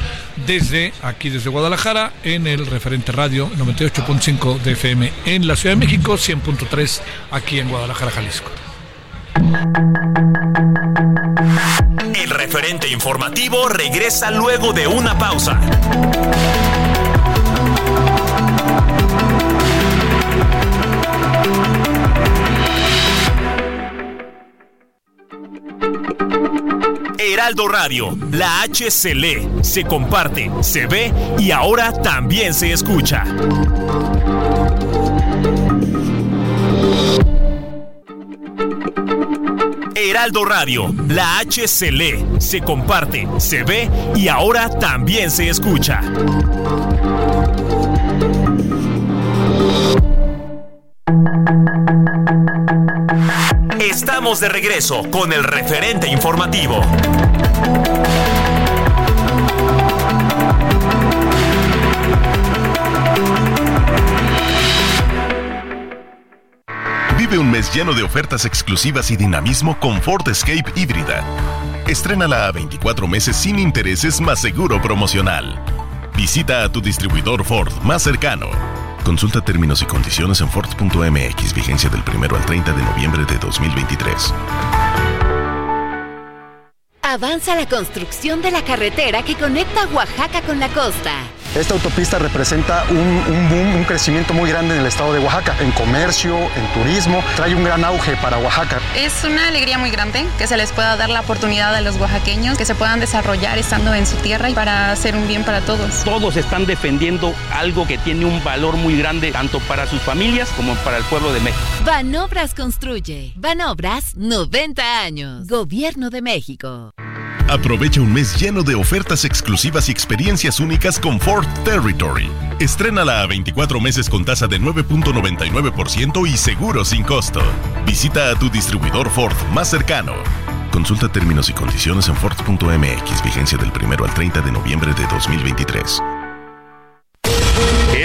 [SPEAKER 2] desde aquí, desde Guadalajara, en el referente radio 98.5 de FM en la Ciudad de México, 100.3 aquí en Guadalajara, Jalisco.
[SPEAKER 1] El referente informativo regresa luego de una pausa. Heraldo Radio, la H se lee, se comparte, se ve y ahora también se escucha. Heraldo Radio, la H se lee, se comparte, se ve y ahora también se escucha. De regreso con el referente informativo.
[SPEAKER 6] Vive un mes lleno de ofertas exclusivas y dinamismo con Ford Escape híbrida. Estrénala a 24 meses sin intereses más seguro promocional. Visita a tu distribuidor Ford más cercano. Consulta términos y condiciones en Ford.mx, vigencia del 1 al 30 de noviembre de 2023.
[SPEAKER 16] Avanza la construcción de la carretera que conecta Oaxaca con la costa.
[SPEAKER 17] Esta autopista representa un, un boom, un crecimiento muy grande en el estado de Oaxaca, en comercio, en turismo, trae un gran auge para Oaxaca.
[SPEAKER 18] Es una alegría muy grande que se les pueda dar la oportunidad a los oaxaqueños que se puedan desarrollar estando en su tierra y para hacer un bien para todos.
[SPEAKER 19] Todos están defendiendo algo que tiene un valor muy grande tanto para sus familias como para el pueblo de México.
[SPEAKER 16] Banobras construye. Banobras 90 años. Gobierno de México.
[SPEAKER 6] Aprovecha un mes lleno de ofertas exclusivas y experiencias únicas con Ford Territory. Estrénala a 24 meses con tasa de 9.99% y seguro sin costo. Visita a tu distribuidor Ford más cercano. Consulta términos y condiciones en Ford.mx, vigencia del 1 al 30 de noviembre de 2023.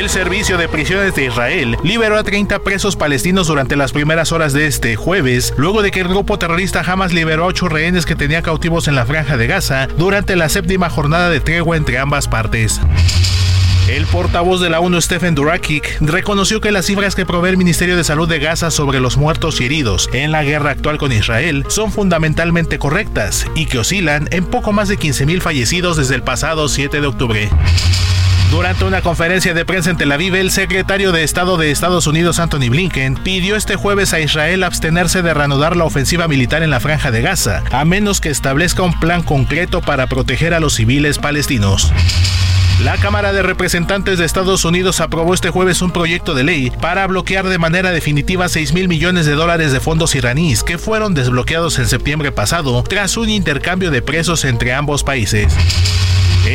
[SPEAKER 20] El Servicio de Prisiones de Israel liberó a 30 presos palestinos durante las primeras horas de este jueves, luego de que el grupo terrorista Hamas liberó a 8 rehenes que tenía cautivos en la franja de Gaza durante la séptima jornada de tregua entre ambas partes. El portavoz de la ONU, Stephen Durakic, reconoció que las cifras que provee el Ministerio de Salud de Gaza sobre los muertos y heridos en la guerra actual con Israel son fundamentalmente correctas y que oscilan en poco más de 15.000 fallecidos desde el pasado 7 de octubre. Durante una conferencia de prensa en Tel Aviv, el secretario de Estado de Estados Unidos, Anthony Blinken, pidió este jueves a Israel abstenerse de reanudar la ofensiva militar en la franja de Gaza, a menos que establezca un plan concreto para proteger a los civiles palestinos. La Cámara de Representantes de Estados Unidos aprobó este jueves un proyecto de ley para bloquear de manera definitiva 6 mil millones de dólares de fondos iraníes que fueron desbloqueados en septiembre pasado tras un intercambio de presos entre ambos países.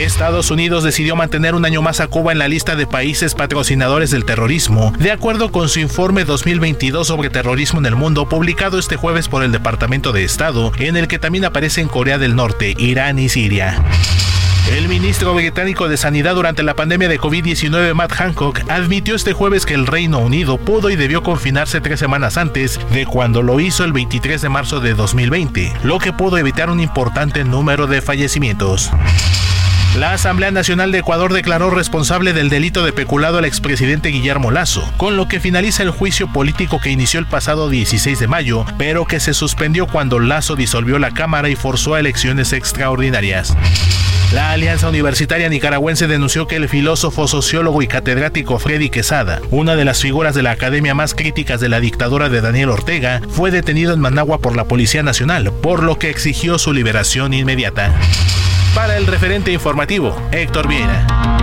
[SPEAKER 20] Estados Unidos decidió mantener un año más a Cuba en la lista de países patrocinadores del terrorismo, de acuerdo con su informe 2022 sobre terrorismo en el mundo, publicado este jueves por el Departamento de Estado, en el que también aparecen Corea del Norte, Irán y Siria. El ministro británico de Sanidad durante la pandemia de COVID-19, Matt Hancock, admitió este jueves que el Reino Unido pudo y debió confinarse tres semanas antes de cuando lo hizo el 23 de marzo de 2020, lo que pudo evitar un importante número de fallecimientos. La Asamblea Nacional de Ecuador declaró responsable del delito de peculado al expresidente Guillermo Lazo, con lo que finaliza el juicio político que inició el pasado 16 de mayo, pero que se suspendió cuando Lazo disolvió la Cámara y forzó a elecciones extraordinarias. La Alianza Universitaria Nicaragüense denunció que el filósofo, sociólogo y catedrático Freddy Quesada, una de las figuras de la academia más críticas de la dictadura de Daniel Ortega, fue detenido en Managua por la Policía Nacional, por lo que exigió su liberación inmediata. Para el referente informativo, Héctor Vieira.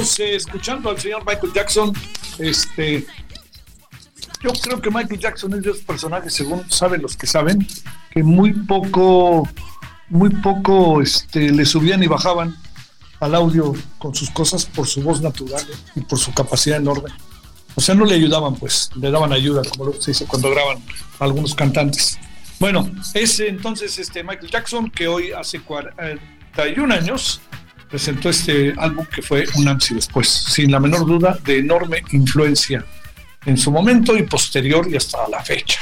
[SPEAKER 2] Eh, escuchando al señor Michael Jackson. Este, yo creo que Michael Jackson es de esos personajes, según saben los que saben, que muy poco, muy poco este, le subían y bajaban al audio con sus cosas por su voz natural eh, y por su capacidad enorme. O sea, no le ayudaban, pues, le daban ayuda, como se dice cuando graban algunos cantantes. Bueno, es entonces este Michael Jackson que hoy hace 41 años presentó este álbum que fue un antes y después, sin la menor duda, de enorme influencia en su momento y posterior y hasta la fecha.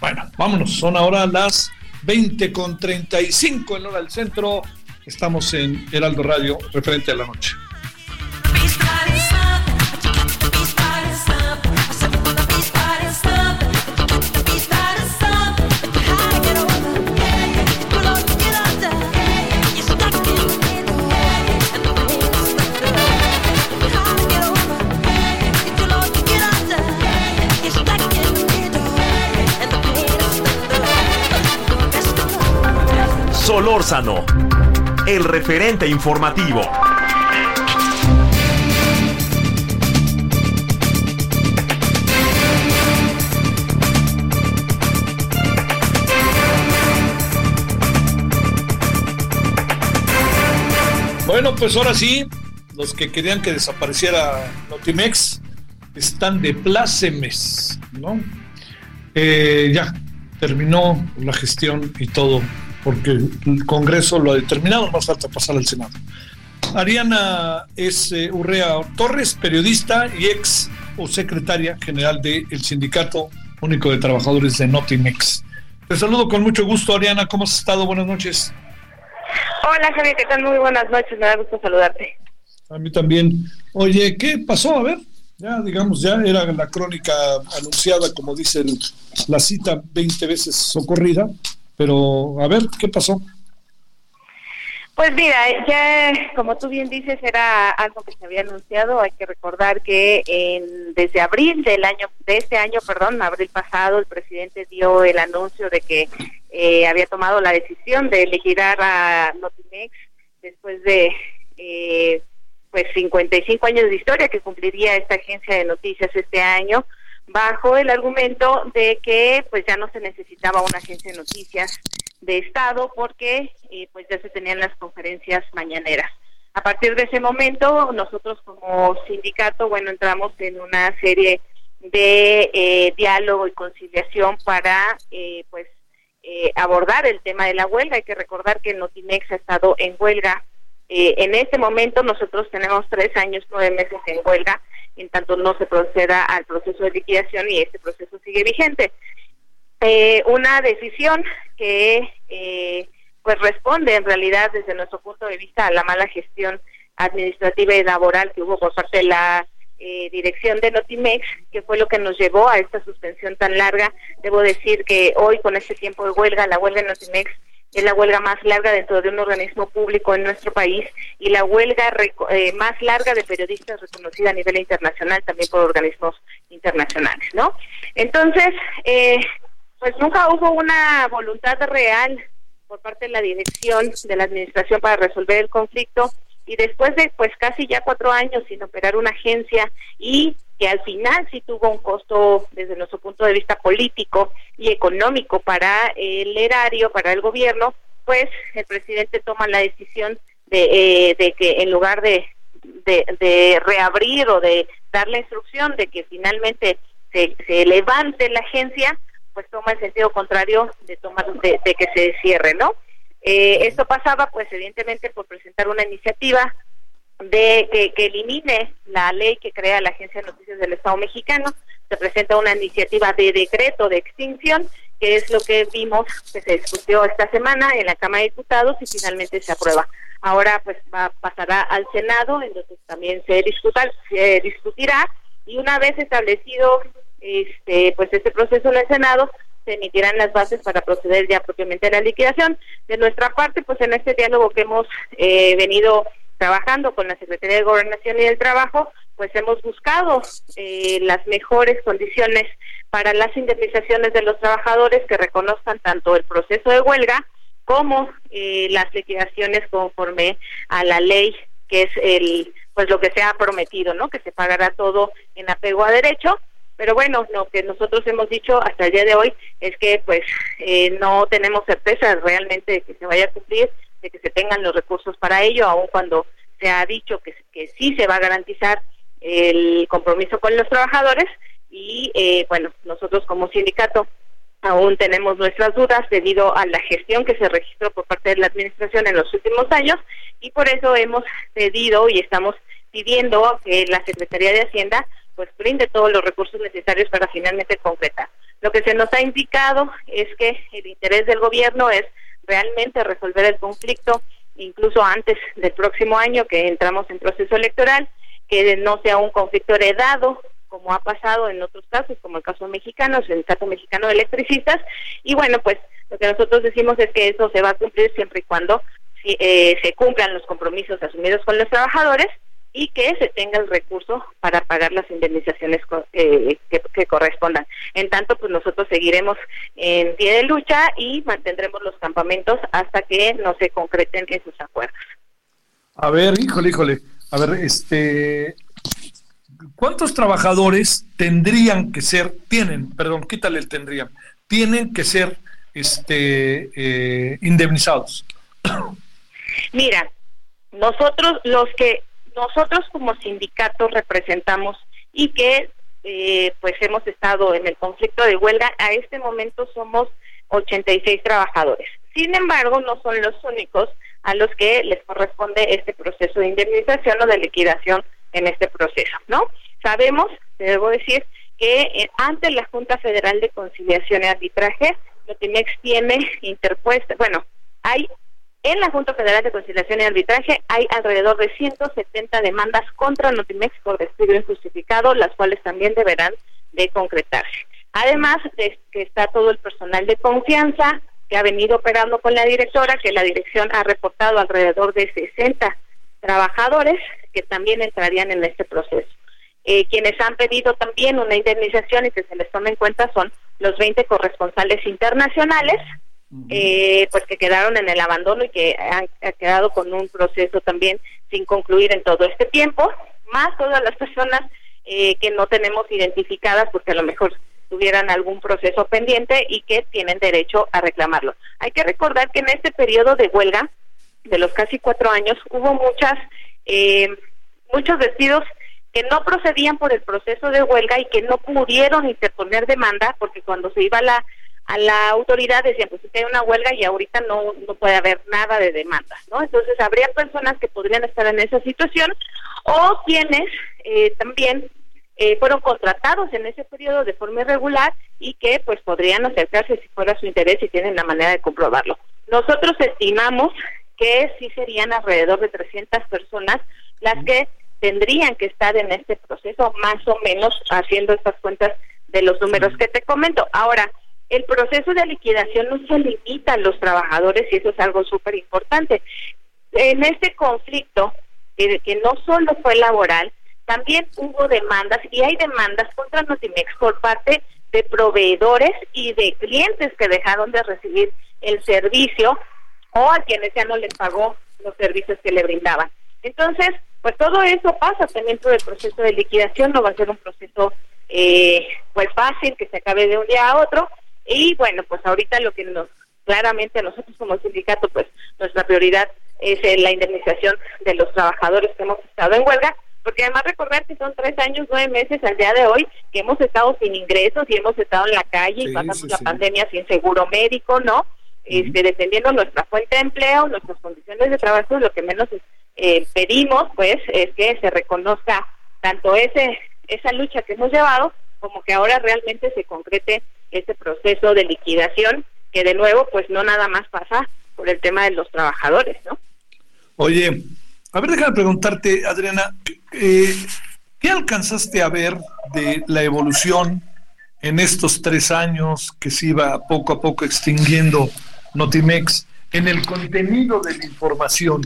[SPEAKER 2] Bueno, vámonos, son ahora las 20 con 35 en hora del centro. Estamos en Heraldo Radio, referente a la noche.
[SPEAKER 1] Solórzano, el referente informativo.
[SPEAKER 2] Bueno, pues ahora sí, los que querían que desapareciera Notimex están de plácemes, ¿no? Eh, ya, terminó la gestión y todo, porque el Congreso lo ha determinado, más falta pasar al Senado. Ariana es eh, Urrea Torres, periodista y ex o secretaria general del Sindicato Único de Trabajadores de Notimex. Te saludo con mucho gusto, Ariana, ¿cómo has estado? Buenas noches.
[SPEAKER 21] Hola Javier, ¿qué tal? Muy buenas noches, me da gusto saludarte.
[SPEAKER 2] A mí también. Oye, ¿qué pasó? A ver, ya digamos, ya era la crónica anunciada, como dice el- la cita 20 veces socorrida, pero a ver, ¿qué pasó?
[SPEAKER 21] Pues mira, ya como tú bien dices, era algo que se había anunciado. Hay que recordar que en, desde abril del año, de este año, perdón, abril pasado, el presidente dio el anuncio de que eh, había tomado la decisión de liquidar a Notimex después de eh, pues 55 años de historia que cumpliría esta agencia de noticias este año bajo el argumento de que pues ya no se necesitaba una agencia de noticias de Estado porque eh, pues ya se tenían las conferencias mañaneras. A partir de ese momento, nosotros como sindicato, bueno, entramos en una serie de eh, diálogo y conciliación para eh, pues eh, abordar el tema de la huelga. Hay que recordar que Notimex ha estado en huelga. Eh, en este momento nosotros tenemos tres años, nueve meses en huelga, en tanto no se proceda al proceso de liquidación y este proceso sigue vigente. Eh, una decisión que eh, pues responde en realidad desde nuestro punto de vista a la mala gestión administrativa y laboral que hubo por parte de la eh, dirección de Notimex, que fue lo que nos llevó a esta suspensión tan larga. Debo decir que hoy con este tiempo de huelga, la huelga de Notimex es la huelga más larga dentro de un organismo público en nuestro país y la huelga eh, más larga de periodistas reconocida a nivel internacional también por organismos internacionales, ¿no? Entonces, eh, pues nunca hubo una voluntad real por parte de la dirección de la administración para resolver el conflicto y después de pues casi ya cuatro años sin operar una agencia y que al final sí tuvo un costo desde nuestro punto de vista político y económico para el erario, para el gobierno, pues el presidente toma la decisión de, eh, de que en lugar de, de, reabrir o de dar la instrucción de que finalmente se, se levante la agencia, pues toma el sentido contrario de tomar de, de que se cierre, ¿no? Eh, esto pasaba, pues, evidentemente, por presentar una iniciativa de que, que elimine la ley que crea la Agencia de Noticias del Estado Mexicano. Se presenta una iniciativa de decreto de extinción, que es lo que vimos que se discutió esta semana en la Cámara de Diputados y finalmente se aprueba. Ahora, pues, va, pasará al Senado, en donde también se, discuta, se discutirá y una vez establecido este pues este proceso en el Senado se emitirán las bases para proceder ya propiamente a la liquidación. De nuestra parte, pues en este diálogo que hemos eh, venido trabajando con la Secretaría de Gobernación y del Trabajo, pues hemos buscado eh, las mejores condiciones para las indemnizaciones de los trabajadores que reconozcan tanto el proceso de huelga como eh, las liquidaciones conforme a la ley que es el pues lo que se ha prometido, ¿no? Que se pagará todo en apego a derecho pero bueno, lo que nosotros hemos dicho hasta el día de hoy es que pues eh, no tenemos certeza realmente de que se vaya a cumplir, de que se tengan los recursos para ello, aun cuando se ha dicho que, sí se va a garantizar el compromiso con los trabajadores y eh, bueno, nosotros como sindicato aún tenemos nuestras dudas debido a la gestión que se registró por parte de la administración en los últimos años y por eso hemos pedido y estamos pidiendo que la Secretaría de Hacienda pues brinde todos los recursos necesarios para finalmente concretar. Lo que se nos ha indicado es que el interés del gobierno es realmente resolver el conflicto incluso antes del próximo año que entramos en proceso electoral, que no sea un conflicto heredado como ha pasado en otros casos, como el caso mexicano, el Sindicato Mexicano de Electricistas, y bueno, pues lo que nosotros decimos es que eso se va a cumplir siempre y cuando eh, se cumplan los compromisos asumidos con los trabajadores y que se tenga el recurso para pagar las indemnizaciones co- eh, que, que correspondan. En tanto, pues nosotros seguiremos en pie de lucha y mantendremos los campamentos hasta que no se concreten esos acuerdos.
[SPEAKER 2] A ver, híjole, híjole. A ver, este. ¿Cuántos trabajadores tendrían que ser, tienen, perdón, quítale el tendrían, tienen que ser este, eh, indemnizados?
[SPEAKER 21] Mira, nosotros los que nosotros como sindicato representamos y que eh, pues hemos estado en el conflicto de huelga, a este momento somos 86 trabajadores. Sin embargo, no son los únicos a los que les corresponde este proceso de indemnización o de liquidación en este proceso, ¿no? Sabemos, debo decir, que eh, ante la Junta Federal de Conciliación y Arbitraje, Notimex tiene interpuesta, bueno, hay en la Junta Federal de Conciliación y Arbitraje hay alrededor de 170 demandas contra Notimex por despido injustificado, las cuales también deberán de concretarse. Además de que está todo el personal de confianza que ha venido operando con la directora, que la dirección ha reportado alrededor de 60 trabajadores que también entrarían en este proceso. Eh, quienes han pedido también una indemnización y que se les tome en cuenta son los 20 corresponsales internacionales, eh, pues que quedaron en el abandono y que han, quedado con un proceso también sin concluir en todo este tiempo, más todas las personas eh, que no tenemos identificadas porque a lo mejor tuvieran algún proceso pendiente y que tienen derecho a reclamarlo. Hay que recordar que en este periodo de huelga de los casi cuatro años hubo muchas eh, muchos despidos que no procedían por el proceso de huelga y que no pudieron interponer demanda porque cuando se iba la a la autoridad decían pues es que hay una huelga y ahorita no no puede haber nada de demanda no entonces habría personas que podrían estar en esa situación o quienes eh, también eh, fueron contratados en ese periodo de forma irregular y que pues podrían acercarse si fuera su interés y tienen la manera de comprobarlo. Nosotros estimamos que sí serían alrededor de 300 personas las que tendrían que estar en este proceso, más o menos haciendo estas cuentas de los números que te comento. Ahora, el proceso de liquidación no se limita a los trabajadores y eso es algo súper importante. En este conflicto, que, que no solo fue laboral, también hubo demandas y hay demandas contra Notimex por parte de proveedores y de clientes que dejaron de recibir el servicio o a quienes ya no les pagó los servicios que le brindaban. Entonces, pues todo eso pasa también por el proceso de liquidación, no va a ser un proceso eh, pues fácil que se acabe de un día a otro y bueno, pues ahorita lo que nos claramente a nosotros como sindicato, pues nuestra prioridad es eh, la indemnización de los trabajadores que hemos estado en huelga, porque además recordar que son tres años, nueve meses al día de hoy que hemos estado sin ingresos y hemos estado en la calle y pasamos
[SPEAKER 22] sí,
[SPEAKER 21] la
[SPEAKER 22] sí.
[SPEAKER 21] pandemia sin seguro médico, ¿no? Este, defendiendo nuestra fuente de empleo, nuestras condiciones de trabajo, lo que menos eh, pedimos, pues, es que se reconozca tanto ese esa lucha que hemos llevado como que ahora realmente se concrete este proceso de liquidación que de nuevo, pues, no nada más pasa por el tema de los trabajadores, ¿no?
[SPEAKER 2] Oye, a ver, déjame preguntarte, Adriana, eh, ¿qué alcanzaste a ver de la evolución en estos tres años que se iba poco a poco extinguiendo Notimex en el contenido de la información?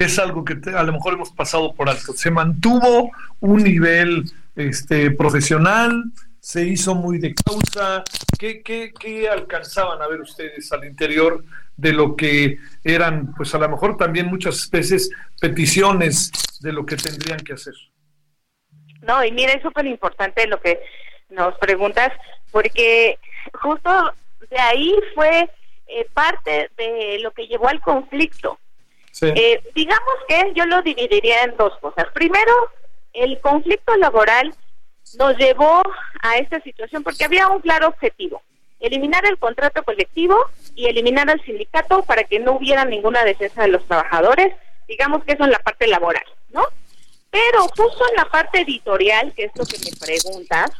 [SPEAKER 2] Es algo que te- a lo mejor hemos pasado por alto. Se mantuvo un nivel este, profesional, se hizo muy de causa. ¿Qué, qué, qué alcanzaban a ver ustedes al interior de lo que eran, pues a lo mejor también muchas veces peticiones de lo que tendrían que hacer?
[SPEAKER 21] No, y mira, es súper importante lo que nos preguntas, porque justo de ahí fue eh, parte de lo que llevó al conflicto. Eh, digamos que yo lo dividiría en dos cosas. Primero, el conflicto laboral nos llevó a esta situación porque había un claro objetivo, eliminar el contrato colectivo y eliminar al sindicato para que no hubiera ninguna defensa de los trabajadores, digamos que eso en la parte laboral, ¿no? Pero justo en la parte editorial, que es lo que me preguntas,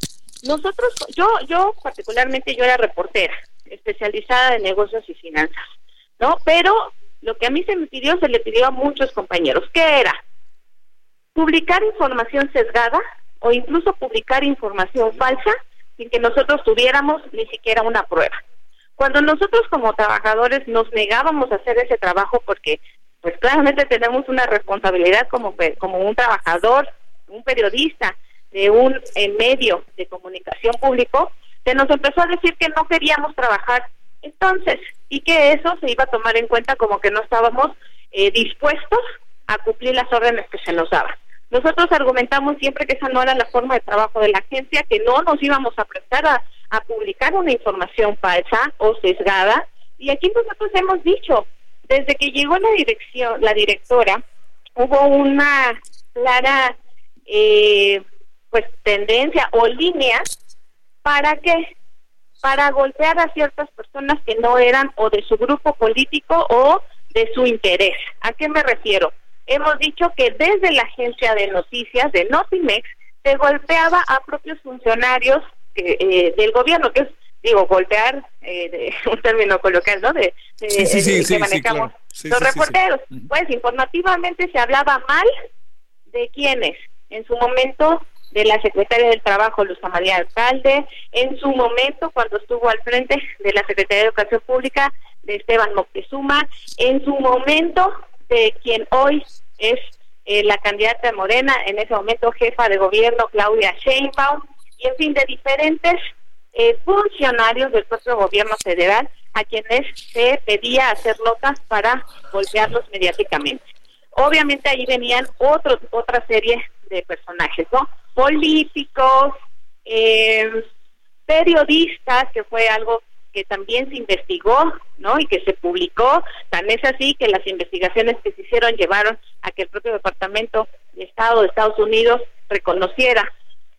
[SPEAKER 21] nosotros, yo, yo particularmente yo era reportera, especializada en negocios y finanzas, ¿no? Pero lo que a mí se me pidió, se le pidió a muchos compañeros. ¿Qué era? Publicar información sesgada o incluso publicar información falsa sin que nosotros tuviéramos ni siquiera una prueba. Cuando nosotros como trabajadores nos negábamos a hacer ese trabajo porque pues claramente tenemos una responsabilidad como, como un trabajador, un periodista de un eh, medio de comunicación público, se nos empezó a decir que no queríamos trabajar entonces y que eso se iba a tomar en cuenta como que no estábamos eh, dispuestos a cumplir las órdenes que se nos daban. Nosotros argumentamos siempre que esa no era la forma de trabajo de la agencia, que no nos íbamos a prestar a, publicar una información falsa o sesgada. Y aquí nosotros hemos dicho, desde que llegó la dirección, la directora, hubo una clara eh, pues tendencia o línea para que para golpear a ciertas personas que no eran o de su grupo político o de su interés. ¿A qué me refiero? Hemos dicho que desde la agencia de noticias de Notimex se golpeaba a propios funcionarios eh, eh, del gobierno, que es, digo, golpear, eh, de, un término coloquial, ¿no? De, de-
[SPEAKER 22] Sí, sí, sí,
[SPEAKER 21] que manejamos
[SPEAKER 22] claro.
[SPEAKER 21] Los reporteros. Pues informativamente se hablaba mal de quienes en su momento de la secretaria del Trabajo, Luz María Alcalde, en su momento cuando estuvo al frente de la Secretaría de Educación Pública, de Esteban Moctezuma, en su momento de quien hoy es eh, la candidata de Morena, en ese momento jefa de gobierno, Claudia Sheinbaum, y en fin, de diferentes eh, funcionarios del propio gobierno federal a quienes se pedía hacer notas para golpearlos mediáticamente. Obviamente ahí venían otro, otra serie de personajes, ¿no? Políticos, eh, periodistas, que fue algo que también se investigó, ¿no? Y que se publicó. Tan es así que las investigaciones que se hicieron llevaron a que el propio Departamento de Estado de Estados Unidos reconociera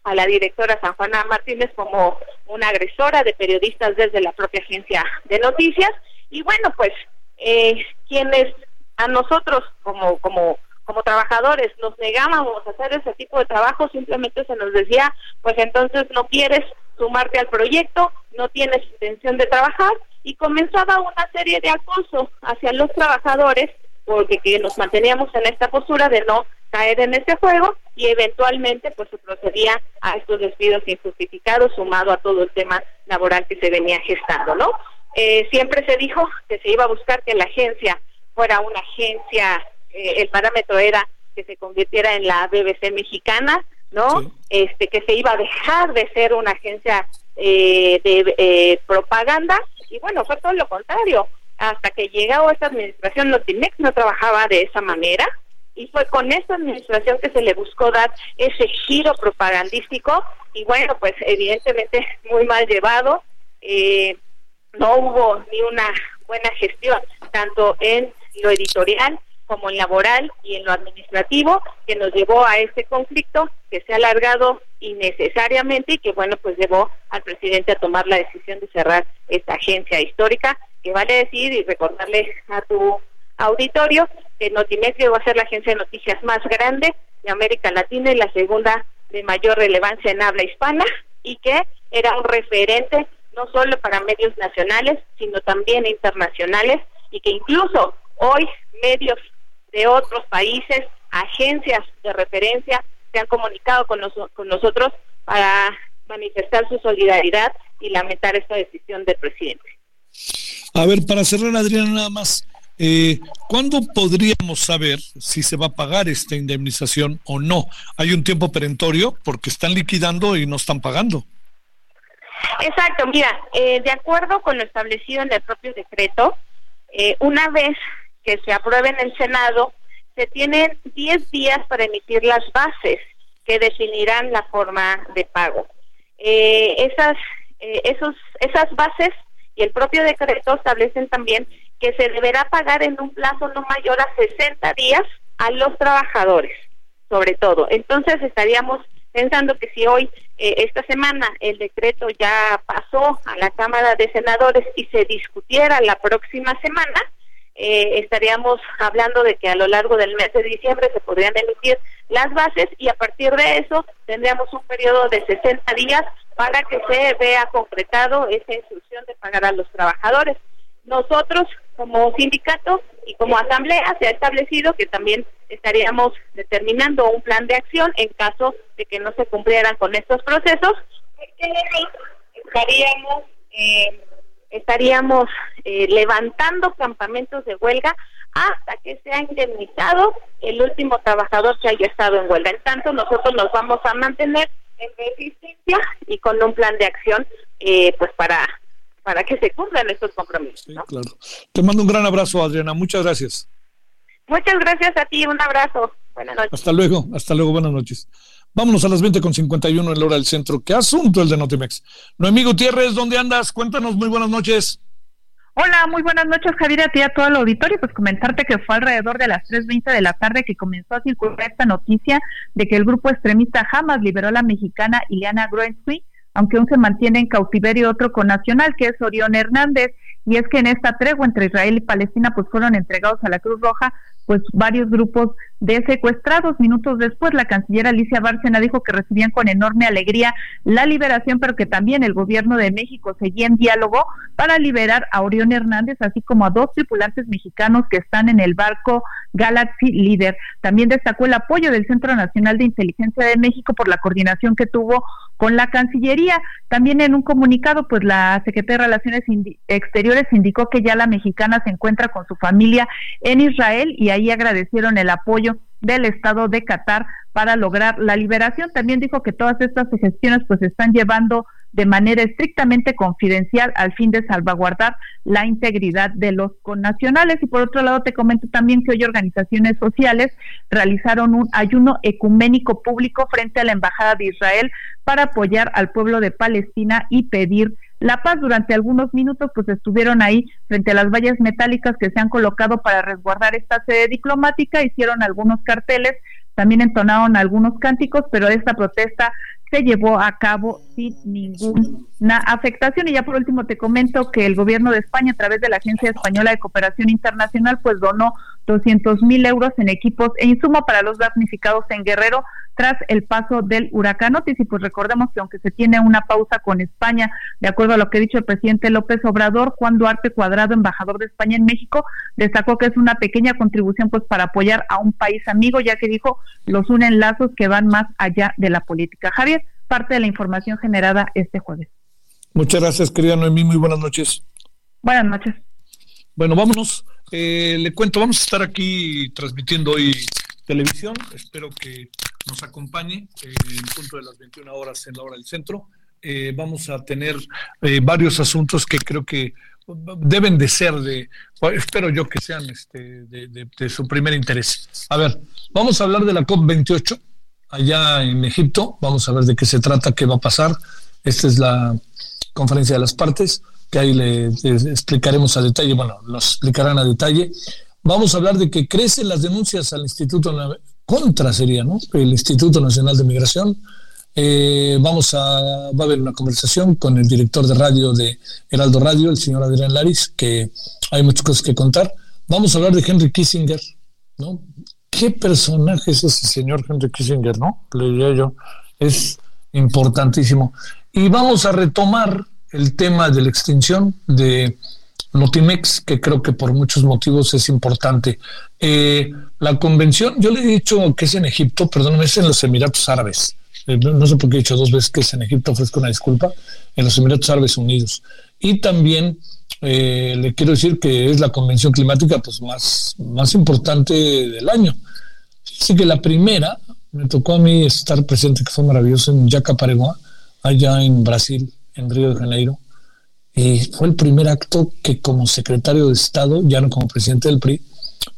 [SPEAKER 21] a la directora San Juana Martínez como una agresora de periodistas desde la propia agencia de noticias. Y bueno, pues eh, quienes a nosotros como, como, como trabajadores nos negábamos a hacer ese tipo de trabajo, simplemente se nos decía, pues entonces no quieres sumarte al proyecto, no tienes intención de trabajar y comenzaba una serie de acoso hacia los trabajadores porque que nos manteníamos en esta postura de no caer en este juego y eventualmente pues se procedía a estos despidos injustificados sumado a todo el tema laboral que se venía gestando, ¿no? Eh, siempre se dijo que se iba a buscar que la agencia fuera una agencia, eh, el parámetro era que se convirtiera en la BBC mexicana, ¿no? Este que se iba a dejar de ser una agencia eh, de eh, propaganda y bueno fue todo lo contrario. Hasta que llegó esta administración Notimex no trabajaba de esa manera y fue con esta administración que se le buscó dar ese giro propagandístico y bueno pues evidentemente muy mal llevado. Eh, no hubo ni una buena gestión tanto en lo editorial como en laboral y en lo administrativo que nos llevó a este conflicto que se ha alargado innecesariamente y que bueno pues llevó al presidente a tomar la decisión de cerrar esta agencia histórica que vale decir y recordarle a tu auditorio que Notimex llegó a ser la agencia de noticias más grande de América Latina y la segunda de mayor relevancia en habla hispana y que era un referente no solo para medios nacionales sino también internacionales y que incluso hoy medios de otros países, agencias de referencia se han comunicado con, nos- con nosotros para manifestar su solidaridad y lamentar esta decisión del presidente.
[SPEAKER 2] A ver, para cerrar, Adriana, nada más. Eh, ¿Cuándo podríamos saber si se va a pagar esta indemnización o no? Hay un tiempo perentorio porque están liquidando y no están pagando.
[SPEAKER 21] Exacto, mira, eh, de acuerdo con lo establecido en el propio decreto, eh, una vez que se apruebe en el Senado, se tienen 10 días para emitir las bases que definirán la forma de pago. Eh, esas, eh, esos, esas bases y el propio decreto establecen también que se deberá pagar en un plazo no mayor a 60 días a los trabajadores, sobre todo. Entonces estaríamos pensando que si hoy, eh, esta semana, el decreto ya pasó a la Cámara de Senadores y se discutiera la próxima semana, eh, estaríamos hablando de que a lo largo del mes de diciembre se podrían emitir las bases y a partir de eso tendríamos un periodo de 60 días para que se vea concretado esa instrucción de pagar a los trabajadores. Nosotros, como sindicato y como asamblea, se ha establecido que también estaríamos determinando un plan de acción en caso de que no se cumplieran con estos procesos. Estaríamos eh, estaríamos eh, levantando campamentos de huelga hasta que sea indemnizado el último trabajador que haya estado en huelga. En tanto, nosotros nos vamos a mantener en resistencia y con un plan de acción eh, pues para para que se cumplan estos compromisos. ¿no?
[SPEAKER 2] Claro. Te mando un gran abrazo, Adriana. Muchas gracias.
[SPEAKER 21] Muchas gracias a ti, un abrazo. Buenas noches.
[SPEAKER 2] Hasta luego, hasta luego, buenas noches. Vámonos a las 20 con 51 en la hora del centro. ¿Qué asunto el de Notimex? Noemí Gutiérrez, ¿dónde andas? Cuéntanos, muy buenas noches.
[SPEAKER 22] Hola, muy buenas noches, Javier, a ti y a todo el auditorio. Pues comentarte que fue alrededor de las 3.20 de la tarde que comenzó a circular esta noticia de que el grupo extremista Hamas liberó a la mexicana Ileana Groensky, aunque aún se mantiene en cautiverio otro connacional, que es Orión Hernández. Y es que en esta tregua entre Israel y Palestina, pues fueron entregados a la Cruz Roja pues varios grupos de secuestrados. Minutos después, la canciller Alicia Bárcena dijo que recibían con enorme alegría la liberación, pero que también el gobierno de México seguía en diálogo para liberar a Orión Hernández, así como a dos tripulantes mexicanos que están en el barco Galaxy Leader. También destacó el apoyo del Centro Nacional de Inteligencia de México por la coordinación que tuvo con la Cancillería. También en un comunicado, pues la Secretaría de Relaciones Indi- Exteriores indicó que ya la mexicana se encuentra con su familia en Israel y ahí agradecieron el apoyo del Estado de Qatar para lograr la liberación. También dijo que todas estas gestiones pues se están llevando de manera estrictamente confidencial al fin de salvaguardar la integridad de los connacionales. Y por otro lado, te comento también que hoy organizaciones sociales realizaron un ayuno ecuménico público frente a la Embajada de Israel para apoyar al pueblo de Palestina y pedir la paz. Durante algunos minutos, pues estuvieron ahí frente a las vallas metálicas que se han colocado para resguardar esta sede diplomática, hicieron algunos carteles, también entonaron algunos cánticos, pero esta protesta se llevó a cabo sin ninguna afectación. Y ya por último te comento que el gobierno de España, a través de la Agencia Española de Cooperación Internacional, pues donó 200 mil euros en equipos e insumos para los damnificados en Guerrero tras el paso del huracán Otis. Y pues recordemos que aunque se tiene una pausa con España, de acuerdo a lo que ha dicho el presidente López Obrador, Juan Duarte Cuadrado, embajador de España en México, destacó que es una pequeña contribución pues para apoyar a un país amigo, ya que dijo los unen lazos que van más allá de la política. Javier, parte de la información generada este jueves.
[SPEAKER 2] Muchas gracias, querida Noemí. Muy buenas noches.
[SPEAKER 22] Buenas noches.
[SPEAKER 2] Bueno, vámonos. Eh, le cuento, vamos a estar aquí transmitiendo hoy televisión. Espero que nos acompañe eh, en punto de las 21 horas en la hora del centro. Eh, vamos a tener eh, varios asuntos que creo que deben de ser de, bueno, espero yo que sean este, de, de- de su primer interés. A ver, vamos a hablar de la COP28 allá en Egipto. Vamos a ver de qué se trata, qué va a pasar. Esta es la conferencia de las partes, que ahí le, explicaremos a detalle, bueno, nos explicarán a detalle. Vamos a hablar de que crecen las denuncias al Instituto, contra sería, ¿no? El Instituto Nacional de Migración. Eh, vamos a, va a haber una conversación con el director de radio de Heraldo Radio, el señor Adrián Laris, que hay muchas cosas que contar. Vamos a hablar de Henry Kissinger, ¿no? ¿Qué personaje es ese señor Henry Kissinger, no? Le diría yo, es importantísimo. Y vamos a retomar el tema de la extinción de Notimex, que creo que por muchos motivos es importante. Eh, la convención, yo le he dicho que es en Egipto, perdóname, es en los Emiratos Árabes. Eh, no sé por qué he dicho dos veces que es en Egipto, ofrezco una disculpa, en los Emiratos Árabes Unidos. Y también eh, le quiero decir que es la convención climática pues, más, más importante del año. Así que la primera, me tocó a mí estar presente, que fue maravilloso, en Yacaparegua, allá en Brasil, en Río de Janeiro. Y fue el primer acto que como secretario de Estado, ya no como presidente del PRI,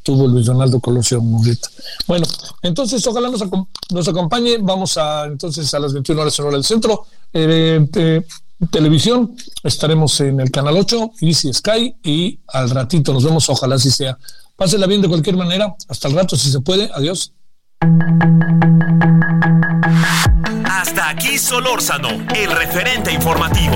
[SPEAKER 2] tuvo Luis Donaldo Colosio Murrieta. Bueno, entonces ojalá nos acompañe. Vamos a entonces a las 21 horas en hora del centro. Eh, eh, televisión, estaremos en el canal 8, Easy Sky, y al ratito nos vemos, ojalá así sea. Pásela bien de cualquier manera. Hasta el rato, si se puede. Adiós.
[SPEAKER 1] Hasta aquí Solórzano, el referente informativo.